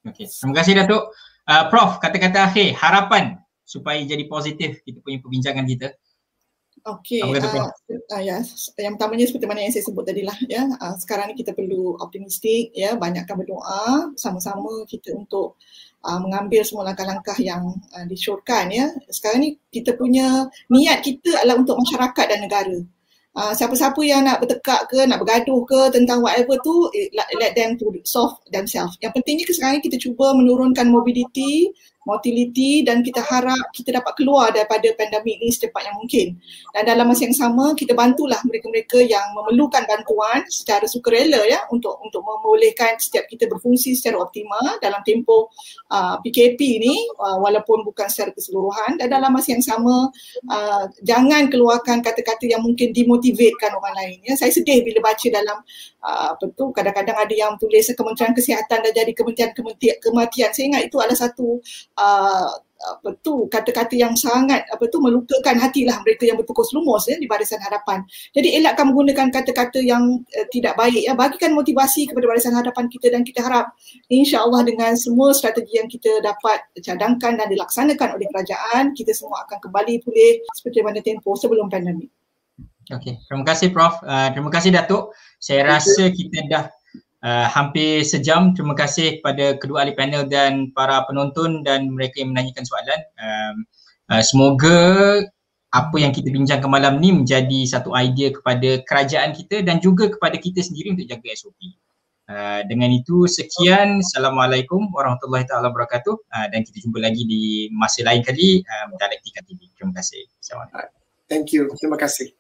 Okay, terima kasih Datuk. Uh, Prof, kata-kata akhir, harapan supaya jadi positif kita punya perbincangan kita. Okey. Uh, uh, ya, yang pertamanya seperti mana yang saya sebut tadi lah ya. Uh, sekarang ni kita perlu optimistik ya, banyakkan berdoa sama-sama kita untuk uh, mengambil semua langkah-langkah yang uh, disyorkan ya. Sekarang ni kita punya niat kita adalah untuk masyarakat dan negara. Uh, siapa-siapa yang nak bertekak ke, nak bergaduh ke tentang whatever tu, let, let them to solve themselves. Yang pentingnya sekarang ni kita cuba menurunkan mobility, motility dan kita harap kita dapat keluar daripada pandemik ini secepat yang mungkin. Dan dalam masa yang sama kita bantulah mereka-mereka yang memerlukan bantuan secara sukarela ya untuk untuk membolehkan setiap kita berfungsi secara optimal dalam tempoh uh, PKP ini uh, walaupun bukan secara keseluruhan dan dalam masa yang sama uh, jangan keluarkan kata-kata yang mungkin demotivatekan orang lain ya. Saya sedih bila baca dalam uh, apa tu kadang-kadang ada yang tulis Kementerian Kesihatan dan jadi Kementerian Kematian. Saya ingat itu adalah satu uh, apa tu kata-kata yang sangat apa tu melukakan hatilah mereka yang bertukar lumus ya di barisan hadapan. Jadi elakkan menggunakan kata-kata yang uh, tidak baik ya bagikan motivasi kepada barisan hadapan kita dan kita harap insya-Allah dengan semua strategi yang kita dapat cadangkan dan dilaksanakan oleh kerajaan kita semua akan kembali pulih seperti mana tempoh sebelum pandemik. Okey, terima kasih Prof. Uh, terima kasih Datuk. Saya rasa kita dah uh, hampir sejam. Terima kasih kepada kedua ahli panel dan para penonton dan mereka yang menanyakan soalan. Um, uh, semoga apa yang kita bincangkan malam ni menjadi satu idea kepada kerajaan kita dan juga kepada kita sendiri untuk jaga SOP. Uh, dengan itu sekian Assalamualaikum warahmatullahi taala wabarakatuh uh, dan kita jumpa lagi di masa lain kali uh, Dialektika TV. Terima kasih. Assalamualaikum. Thank you. Terima kasih.